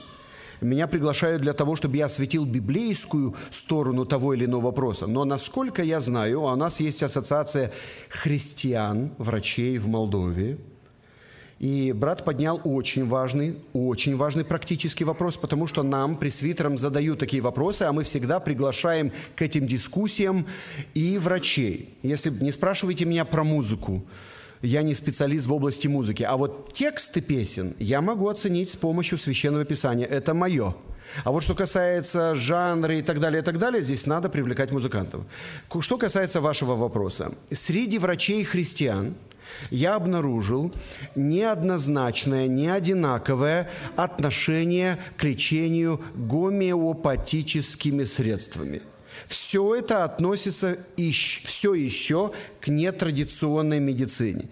Меня приглашают для того, чтобы я осветил библейскую сторону того или иного вопроса. Но насколько я знаю, у нас есть ассоциация христиан, врачей в Молдове, и брат поднял очень важный, очень важный практический вопрос, потому что нам, пресвитерам, задают такие вопросы, а мы всегда приглашаем к этим дискуссиям и врачей. Если не спрашивайте меня про музыку, я не специалист в области музыки, а вот тексты песен я могу оценить с помощью священного писания. Это мое. А вот что касается жанра и так далее, и так далее, здесь надо привлекать музыкантов. Что касается вашего вопроса. Среди врачей христиан – я обнаружил неоднозначное, неодинаковое отношение к лечению гомеопатическими средствами. Все это относится все еще к нетрадиционной медицине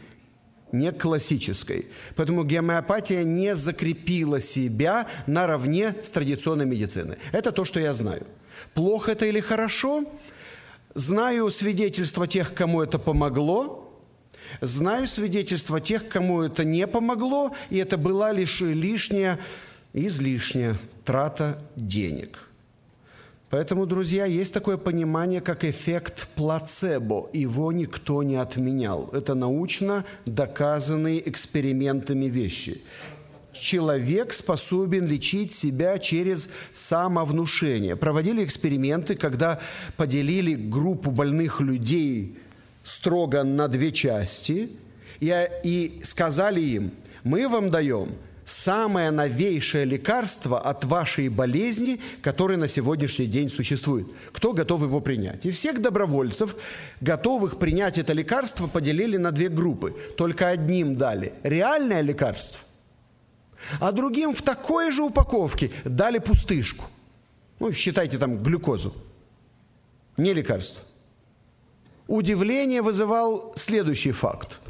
не классической. Поэтому гомеопатия не закрепила себя наравне с традиционной медициной. Это то, что я знаю. Плохо это или хорошо? Знаю свидетельства тех, кому это помогло, Знаю свидетельства тех, кому это не помогло, и это была лишь лишняя, излишняя трата денег. Поэтому, друзья, есть такое понимание, как эффект плацебо. Его никто не отменял. Это научно доказанные экспериментами вещи. Человек способен лечить себя через самовнушение. Проводили эксперименты, когда поделили группу больных людей строго на две части и, и сказали им, мы вам даем самое новейшее лекарство от вашей болезни, которое на сегодняшний день существует. Кто готов его принять? И всех добровольцев, готовых принять это лекарство, поделили на две группы. Только одним дали реальное лекарство, а другим в такой же упаковке дали пустышку. Ну, считайте там глюкозу. Не лекарство. Удивление вызывал следующий факт.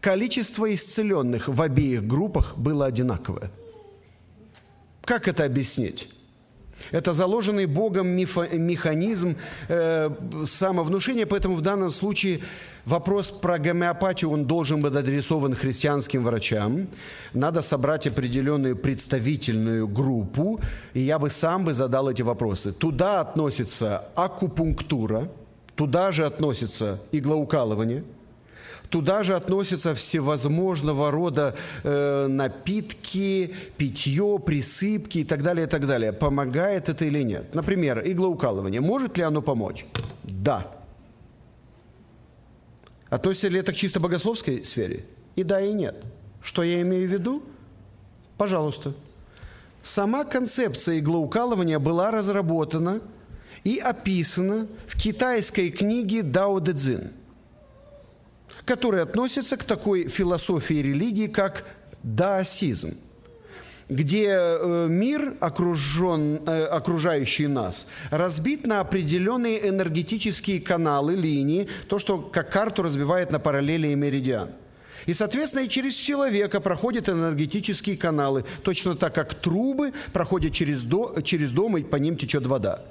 Количество исцеленных в обеих группах было одинаковое. Как это объяснить? Это заложенный Богом механизм э, самовнушения, поэтому в данном случае вопрос про гомеопатию, он должен быть адресован христианским врачам. Надо собрать определенную представительную группу, и я бы сам бы задал эти вопросы. Туда относится акупунктура – Туда же относится иглоукалывание, туда же относятся всевозможного рода э, напитки, питье, присыпки и так далее, и так далее. Помогает это или нет? Например, иглоукалывание. Может ли оно помочь? Да. Относится ли это к чисто богословской сфере? И да, и нет. Что я имею в виду? Пожалуйста. Сама концепция иглоукалывания была разработана и описана в китайской книге Дао Дэ Цзин, которая относится к такой философии религии, как даосизм – где э, мир, окружен, э, окружающий нас, разбит на определенные энергетические каналы, линии, то, что как карту разбивает на параллели и меридиан. И, соответственно, и через человека проходят энергетические каналы, точно так как трубы проходят через, до, через дом, и по ним течет вода.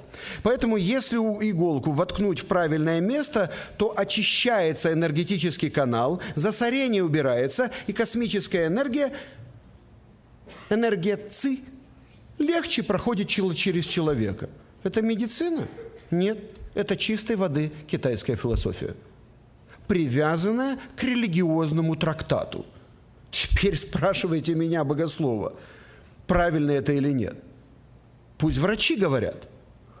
Поэтому, если иголку воткнуть в правильное место, то очищается энергетический канал, засорение убирается, и космическая энергия энергия ЦИ легче проходит через человека. Это медицина? Нет, это чистой воды китайская философия, привязанная к религиозному трактату. Теперь спрашивайте меня, богослова, правильно это или нет. Пусть врачи говорят.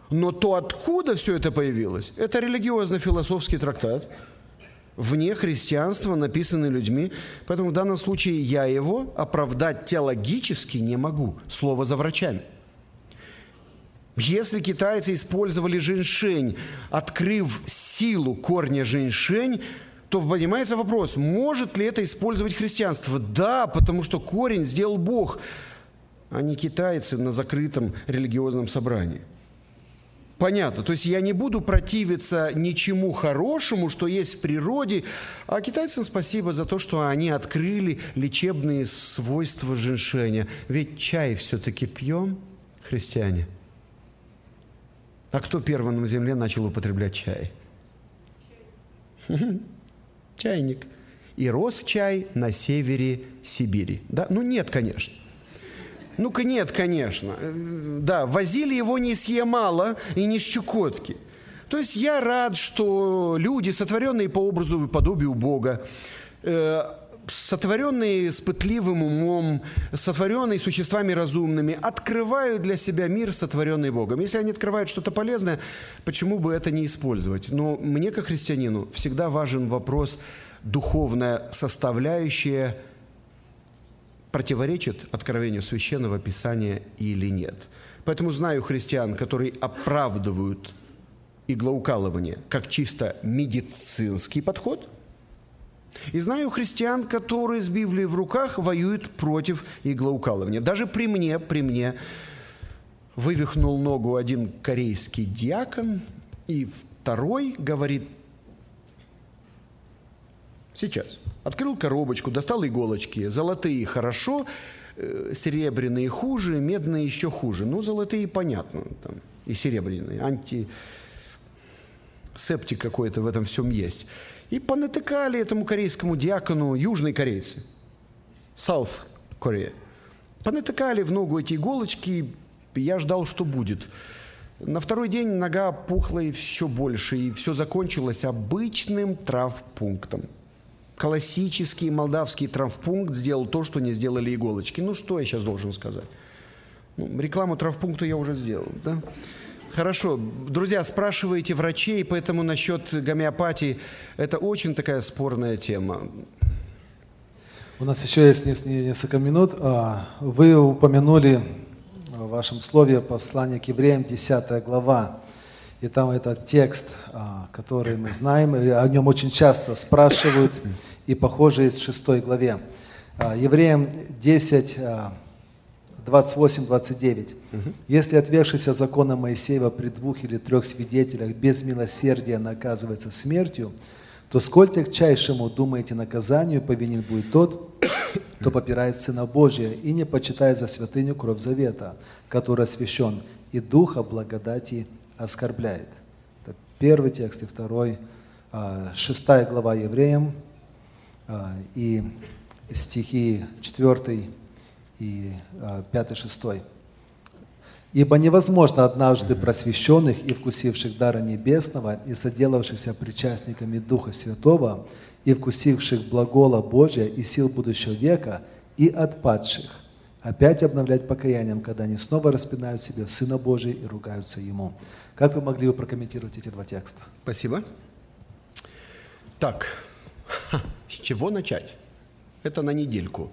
Но то, откуда все это появилось, это религиозно-философский трактат – вне христианства, написанный людьми. Поэтому в данном случае я его оправдать теологически не могу. Слово за врачами. Если китайцы использовали женьшень, открыв силу корня женьшень, то поднимается вопрос, может ли это использовать христианство? Да, потому что корень сделал Бог, а не китайцы на закрытом религиозном собрании. Понятно. То есть я не буду противиться ничему хорошему, что есть в природе, а китайцам спасибо за то, что они открыли лечебные свойства женьшеня. Ведь чай все-таки пьем, христиане. А кто первым на земле начал употреблять чай? Чайник. И рос чай на севере Сибири. Да? Ну нет, конечно. Ну-ка нет, конечно. Да, возили его не с Ямала и не с Чукотки. То есть я рад, что люди, сотворенные по образу и подобию Бога, э, сотворенные с пытливым умом, сотворенные существами разумными, открывают для себя мир, сотворенный Богом. Если они открывают что-то полезное, почему бы это не использовать? Но мне, как христианину, всегда важен вопрос духовная составляющая – противоречит откровению священного писания или нет. Поэтому знаю христиан, которые оправдывают иглоукалывание как чисто медицинский подход, и знаю христиан, которые с Библией в руках воюют против иглоукалывания. Даже при мне, при мне вывихнул ногу один корейский диакон, и второй говорит, сейчас – Открыл коробочку, достал иголочки. Золотые хорошо, э, серебряные хуже, медные еще хуже. Ну, золотые понятно, там, и серебряные. Анти... Септик какой-то в этом всем есть. И понатыкали этому корейскому диакону южные корейцы. South Korea. Понатыкали в ногу эти иголочки, я ждал, что будет. На второй день нога пухла и еще больше, и все закончилось обычным травпунктом классический молдавский травпункт сделал то, что не сделали иголочки. Ну, что я сейчас должен сказать? Ну, рекламу травпункту я уже сделал, да? Хорошо. Друзья, спрашивайте врачей, поэтому насчет гомеопатии это очень такая спорная тема.
У нас еще есть несколько минут. А, вы упомянули в вашем слове послание к евреям, 10 глава. И там этот текст, а, который мы знаем, и о нем очень часто спрашивают, и похоже есть в 6 главе. А, Евреям 10, 28, 29. «Если отвергшийся закона Моисеева при двух или трех свидетелях без милосердия наказывается смертью, то сколь тягчайшему, думаете, наказанию повинен будет тот, кто попирает Сына Божия и не почитает за святыню кровь завета, который освящен, и Духа благодати оскорбляет. Это первый текст и второй, а, шестая глава Евреям а, и стихи четвертый и а, пятый, шестой. Ибо невозможно однажды просвещенных и вкусивших дара небесного и соделавшихся причастниками Духа Святого и вкусивших благола Божия и сил будущего века и отпадших опять обновлять покаянием, когда они снова распинают себе Сына Божия и ругаются Ему. Как вы могли бы прокомментировать эти два текста?
Спасибо. Так, с чего начать? Это на недельку.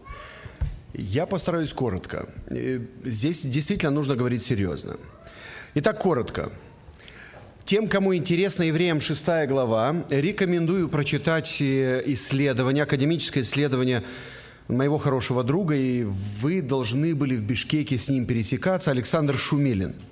Я постараюсь коротко. Э, здесь действительно нужно говорить серьезно. Итак, коротко. Тем, кому интересна Евреям 6 глава, рекомендую прочитать э, исследование, академическое исследование моего хорошего друга, и вы должны были в Бишкеке с ним пересекаться, Александр Шумилин –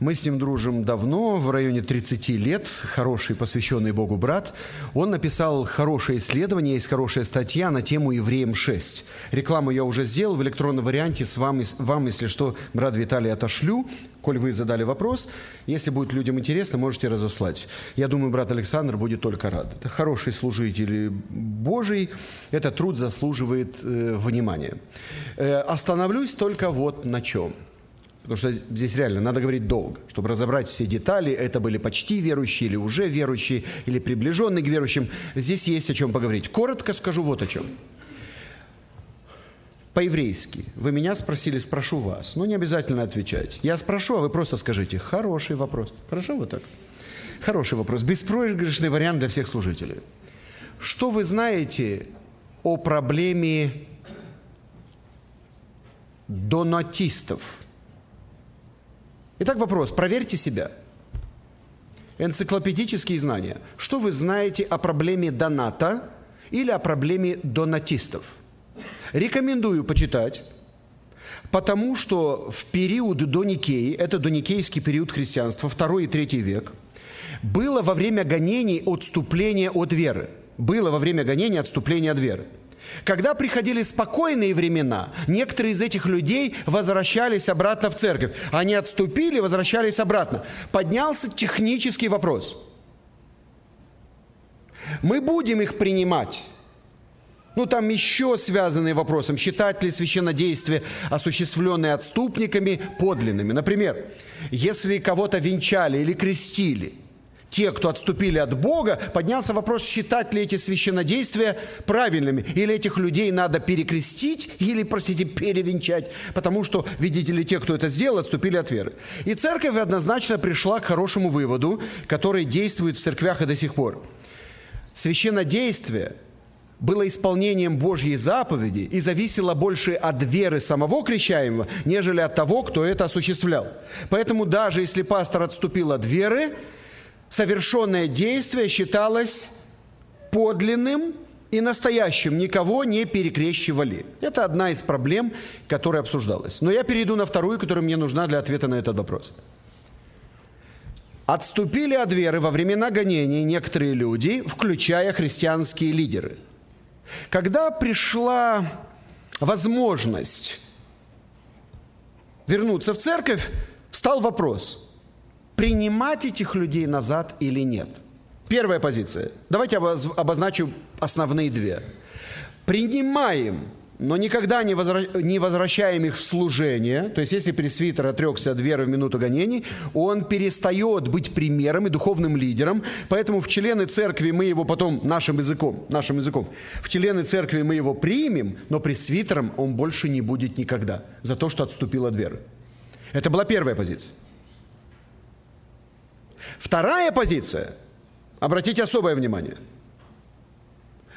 мы с ним дружим давно, в районе 30 лет, хороший, посвященный Богу брат. Он написал хорошее исследование, есть хорошая статья на тему «Евреям 6». Рекламу я уже сделал в электронном варианте, с вами, вам, если что, брат Виталий отошлю, коль вы задали вопрос. Если будет людям интересно, можете разослать. Я думаю, брат Александр будет только рад. Это хороший служитель Божий, этот труд заслуживает э, внимания. Э, остановлюсь только вот на чем – Потому что здесь реально надо говорить долго, чтобы разобрать все детали. Это были почти верующие или уже верующие, или приближенные к верующим. Здесь есть о чем поговорить. Коротко скажу вот о чем. По-еврейски. Вы меня спросили, спрошу вас. Но не обязательно отвечать. Я спрошу, а вы просто скажите. Хороший вопрос. Хорошо вот так? Хороший вопрос. Беспроигрышный вариант для всех служителей. Что вы знаете о проблеме донатистов? Итак, вопрос. Проверьте себя. Энциклопедические знания. Что вы знаете о проблеме доната или о проблеме донатистов? Рекомендую почитать, потому что в период до Никеи, это доникейский период христианства, второй и третий век, было во время гонений отступление от веры. Было во время гонений отступление от веры. Когда приходили спокойные времена, некоторые из этих людей возвращались обратно в церковь. Они отступили, возвращались обратно. Поднялся технический вопрос. Мы будем их принимать. Ну, там еще связанные вопросом, считать ли священнодействие, осуществленное отступниками, подлинными. Например, если кого-то венчали или крестили – те, кто отступили от Бога, поднялся вопрос, считать ли эти священнодействия правильными. Или этих людей надо перекрестить, или, простите, перевенчать. Потому что, видите ли, те, кто это сделал, отступили от веры. И церковь однозначно пришла к хорошему выводу, который действует в церквях и до сих пор. Священнодействие было исполнением Божьей заповеди и зависело больше от веры самого крещаемого, нежели от того, кто это осуществлял. Поэтому даже если пастор отступил от веры, совершенное действие считалось подлинным и настоящим, никого не перекрещивали. Это одна из проблем, которая обсуждалась. Но я перейду на вторую, которая мне нужна для ответа на этот вопрос. Отступили от веры во времена гонений некоторые люди, включая христианские лидеры. Когда пришла возможность вернуться в церковь, стал вопрос – принимать этих людей назад или нет. Первая позиция. Давайте обозначу основные две. Принимаем, но никогда не, возвращаем их в служение. То есть, если пресвитер отрекся от веры в минуту гонений, он перестает быть примером и духовным лидером. Поэтому в члены церкви мы его потом нашим языком, нашим языком, в члены церкви мы его примем, но пресвитером он больше не будет никогда за то, что отступил от веры. Это была первая позиция. Вторая позиция, обратите особое внимание,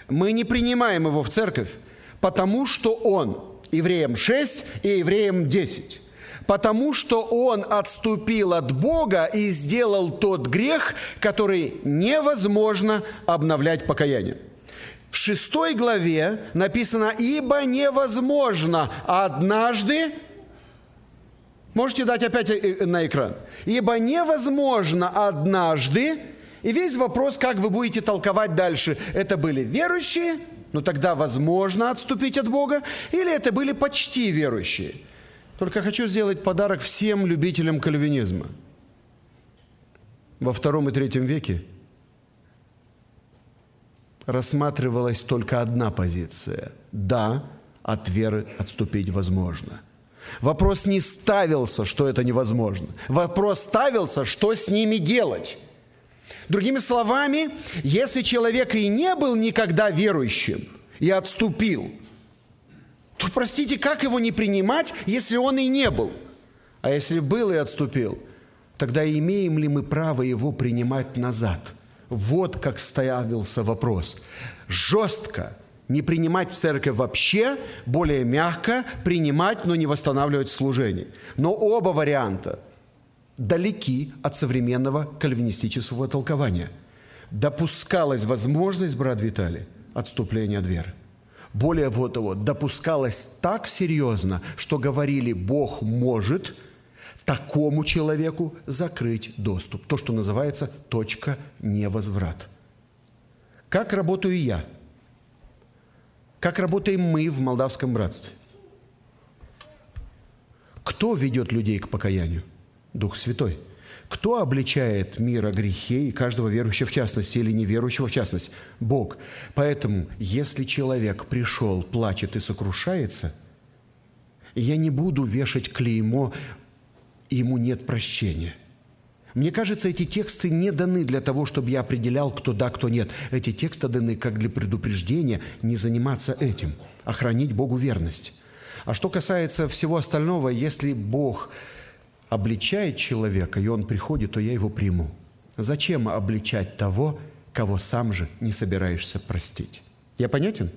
мы не принимаем его в церковь, потому что он, евреям 6 и евреям 10, потому что он отступил от Бога и сделал тот грех, который невозможно обновлять покаянием. В шестой главе написано, ибо невозможно однажды Можете дать опять на экран. Ибо невозможно однажды, и весь вопрос, как вы будете толковать дальше. Это были верующие, но тогда возможно отступить от Бога, или это были почти верующие. Только хочу сделать подарок всем любителям кальвинизма. Во втором и третьем веке рассматривалась только одна позиция. Да, от веры отступить возможно – Вопрос не ставился, что это невозможно. Вопрос ставился, что с ними делать. Другими словами, если человек и не был никогда верующим и отступил, то, простите, как его не принимать, если он и не был? А если был и отступил, тогда имеем ли мы право его принимать назад? Вот как ставился вопрос. Жестко не принимать в церковь вообще, более мягко принимать, но не восстанавливать служение. Но оба варианта далеки от современного кальвинистического толкования. Допускалась возможность, брат Виталий, отступления от веры. Более того, допускалось так серьезно, что говорили, Бог может такому человеку закрыть доступ. То, что называется точка невозврата. Как работаю я? Как работаем мы в молдавском братстве? Кто ведет людей к покаянию? Дух Святой – кто обличает мир о грехе и каждого верующего в частности или неверующего в частности? Бог. Поэтому, если человек пришел, плачет и сокрушается, я не буду вешать клеймо, ему нет прощения. Мне кажется, эти тексты не даны для того, чтобы я определял, кто да, кто нет. Эти тексты даны как для предупреждения не заниматься этим, а хранить Богу верность. А что касается всего остального, если Бог обличает человека, и он приходит, то я его приму. Зачем обличать того, кого сам же не собираешься простить? Я понятен?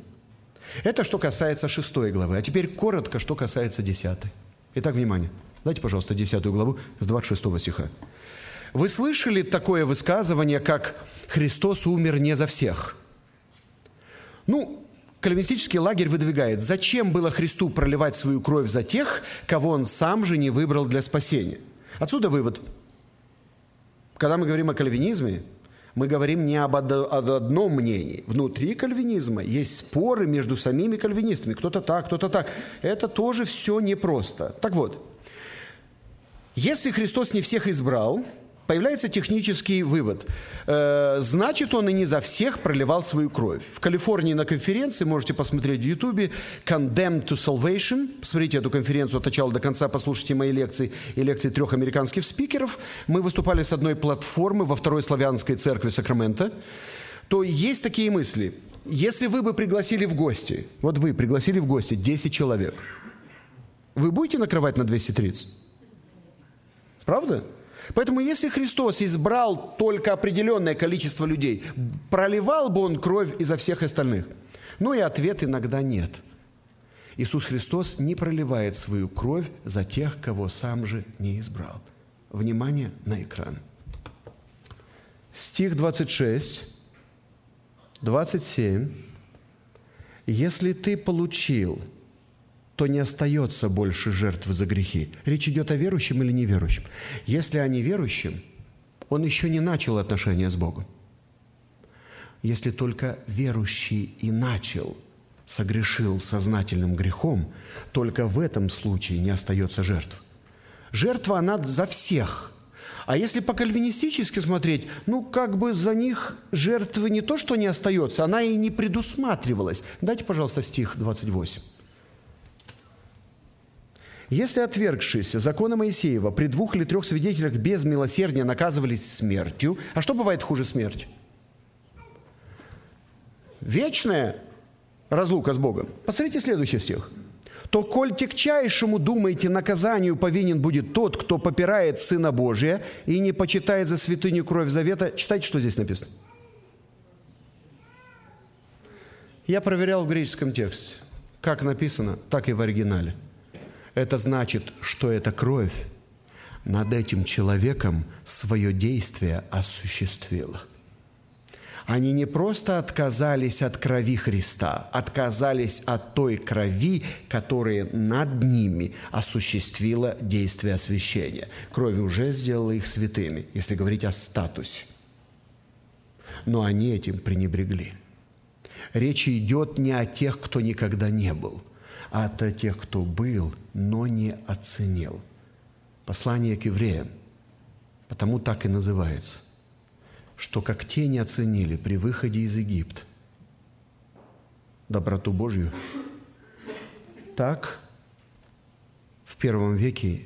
Это что касается шестой главы. А теперь коротко, что касается десятой. Итак, внимание. Дайте, пожалуйста, десятую главу с 26 стиха. Вы слышали такое высказывание, как «Христос умер не за всех»? Ну, Кальвинистический лагерь выдвигает, зачем было Христу проливать свою кровь за тех, кого он сам же не выбрал для спасения. Отсюда вывод. Когда мы говорим о кальвинизме, мы говорим не об одном мнении. Внутри кальвинизма есть споры между самими кальвинистами. Кто-то так, кто-то так. Это тоже все непросто. Так вот, если Христос не всех избрал, Появляется технический вывод. Э, значит, он и не за всех проливал свою кровь. В Калифорнии на конференции, можете посмотреть в Ютубе, Condemned to Salvation. Посмотрите эту конференцию от начала до конца, послушайте мои лекции и лекции трех американских спикеров. Мы выступали с одной платформы во Второй Славянской церкви Сакрамента. То есть такие мысли. Если вы бы пригласили в гости, вот вы пригласили в гости 10 человек, вы будете накрывать на 230? Правда? Поэтому если Христос избрал только определенное количество людей, проливал бы Он кровь изо всех остальных? Ну и ответ иногда нет. Иисус Христос не проливает свою кровь за тех, кого сам же не избрал. Внимание на экран. Стих 26, 27. «Если ты получил то не остается больше жертв за грехи. Речь идет о верующем или неверующем. Если о неверующем, он еще не начал отношения с Богом. Если только верующий и начал, согрешил сознательным грехом, только в этом случае не остается жертв. Жертва, она за всех. А если по-кальвинистически смотреть, ну, как бы за них жертвы не то, что не остается, она и не предусматривалась. Дайте, пожалуйста, стих 28. Если отвергшиеся закона Моисеева при двух или трех свидетелях без милосердия наказывались смертью, а что бывает хуже смерти? Вечная разлука с Богом. Посмотрите следующий стих. «То, коль тягчайшему, думаете, наказанию повинен будет тот, кто попирает Сына Божия и не почитает за святыню кровь завета». Читайте, что здесь написано. Я проверял в греческом тексте. Как написано, так и в оригинале – это значит, что эта кровь над этим человеком свое действие осуществила. Они не просто отказались от крови Христа, отказались от той крови, которая над ними осуществила действие освящения. Кровь уже сделала их святыми, если говорить о статусе. Но они этим пренебрегли. Речь идет не о тех, кто никогда не был – от тех, кто был, но не оценил. Послание к евреям, потому так и называется, что как те не оценили при выходе из Египта доброту Божью, так в первом веке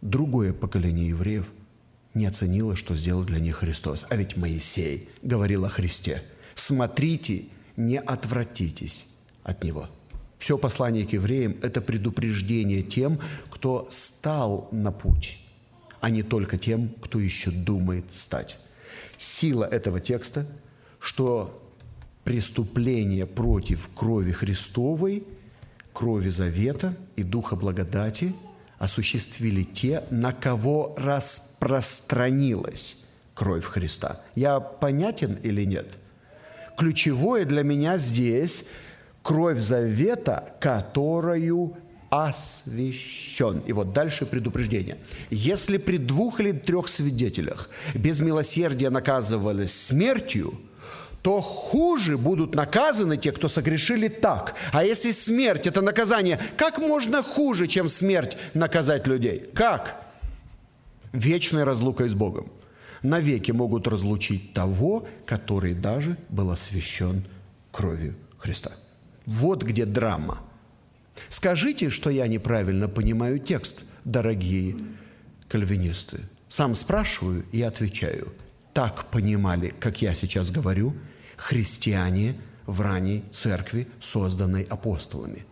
другое поколение евреев не оценило, что сделал для них Христос. А ведь Моисей говорил о Христе. Смотрите, не отвратитесь от Него. Все послание к евреям – это предупреждение тем, кто стал на путь, а не только тем, кто еще думает стать. Сила этого текста, что преступление против крови Христовой, крови Завета и Духа Благодати осуществили те, на кого распространилась кровь Христа. Я понятен или нет? Ключевое для меня здесь – кровь завета, которую освящен. И вот дальше предупреждение. Если при двух или трех свидетелях без милосердия наказывались смертью, то хуже будут наказаны те, кто согрешили так. А если смерть – это наказание, как можно хуже, чем смерть, наказать людей? Как? Вечной разлукой с Богом. Навеки могут разлучить того, который даже был освящен кровью Христа. Вот где драма. Скажите, что я неправильно понимаю текст, дорогие кальвинисты. Сам спрашиваю и отвечаю. Так понимали, как я сейчас говорю, христиане в ранней церкви, созданной апостолами.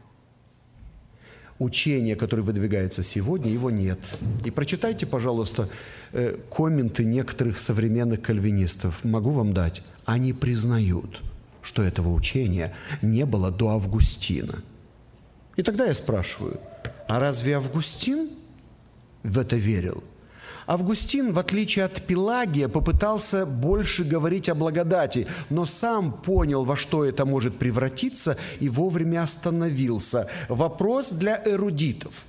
Учение, которое выдвигается сегодня, его нет. И прочитайте, пожалуйста, э, комменты некоторых современных кальвинистов. Могу вам дать. Они признают – что этого учения не было до Августина. И тогда я спрашиваю, а разве Августин в это верил? Августин, в отличие от Пелагия, попытался больше говорить о благодати, но сам понял, во что это может превратиться, и вовремя остановился. Вопрос для эрудитов.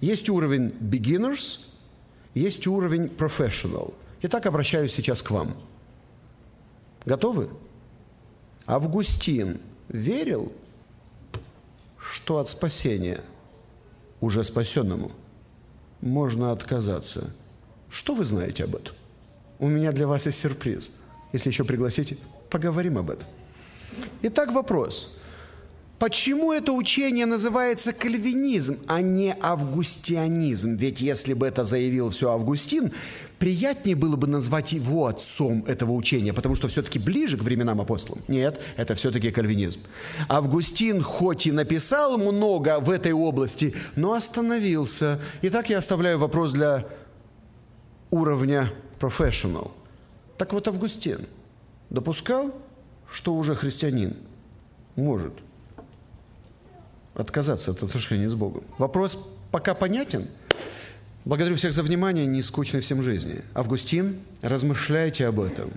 Есть уровень beginners, есть уровень professional. Итак, обращаюсь сейчас к вам. Готовы? Августин верил, что от спасения уже спасенному можно отказаться. Что вы знаете об этом? У меня для вас есть сюрприз. Если еще пригласите, поговорим об этом. Итак, вопрос. Почему это учение называется кальвинизм, а не августианизм? Ведь если бы это заявил все Августин, приятнее было бы назвать его отцом этого учения, потому что все-таки ближе к временам апостолам. Нет, это все-таки кальвинизм. Августин хоть и написал много в этой области, но остановился. Итак, я оставляю вопрос для уровня professional. Так вот, Августин допускал, что уже христианин может – отказаться от отношений с Богом. Вопрос пока понятен. Благодарю всех за внимание, не скучной всем жизни. Августин, размышляйте об этом.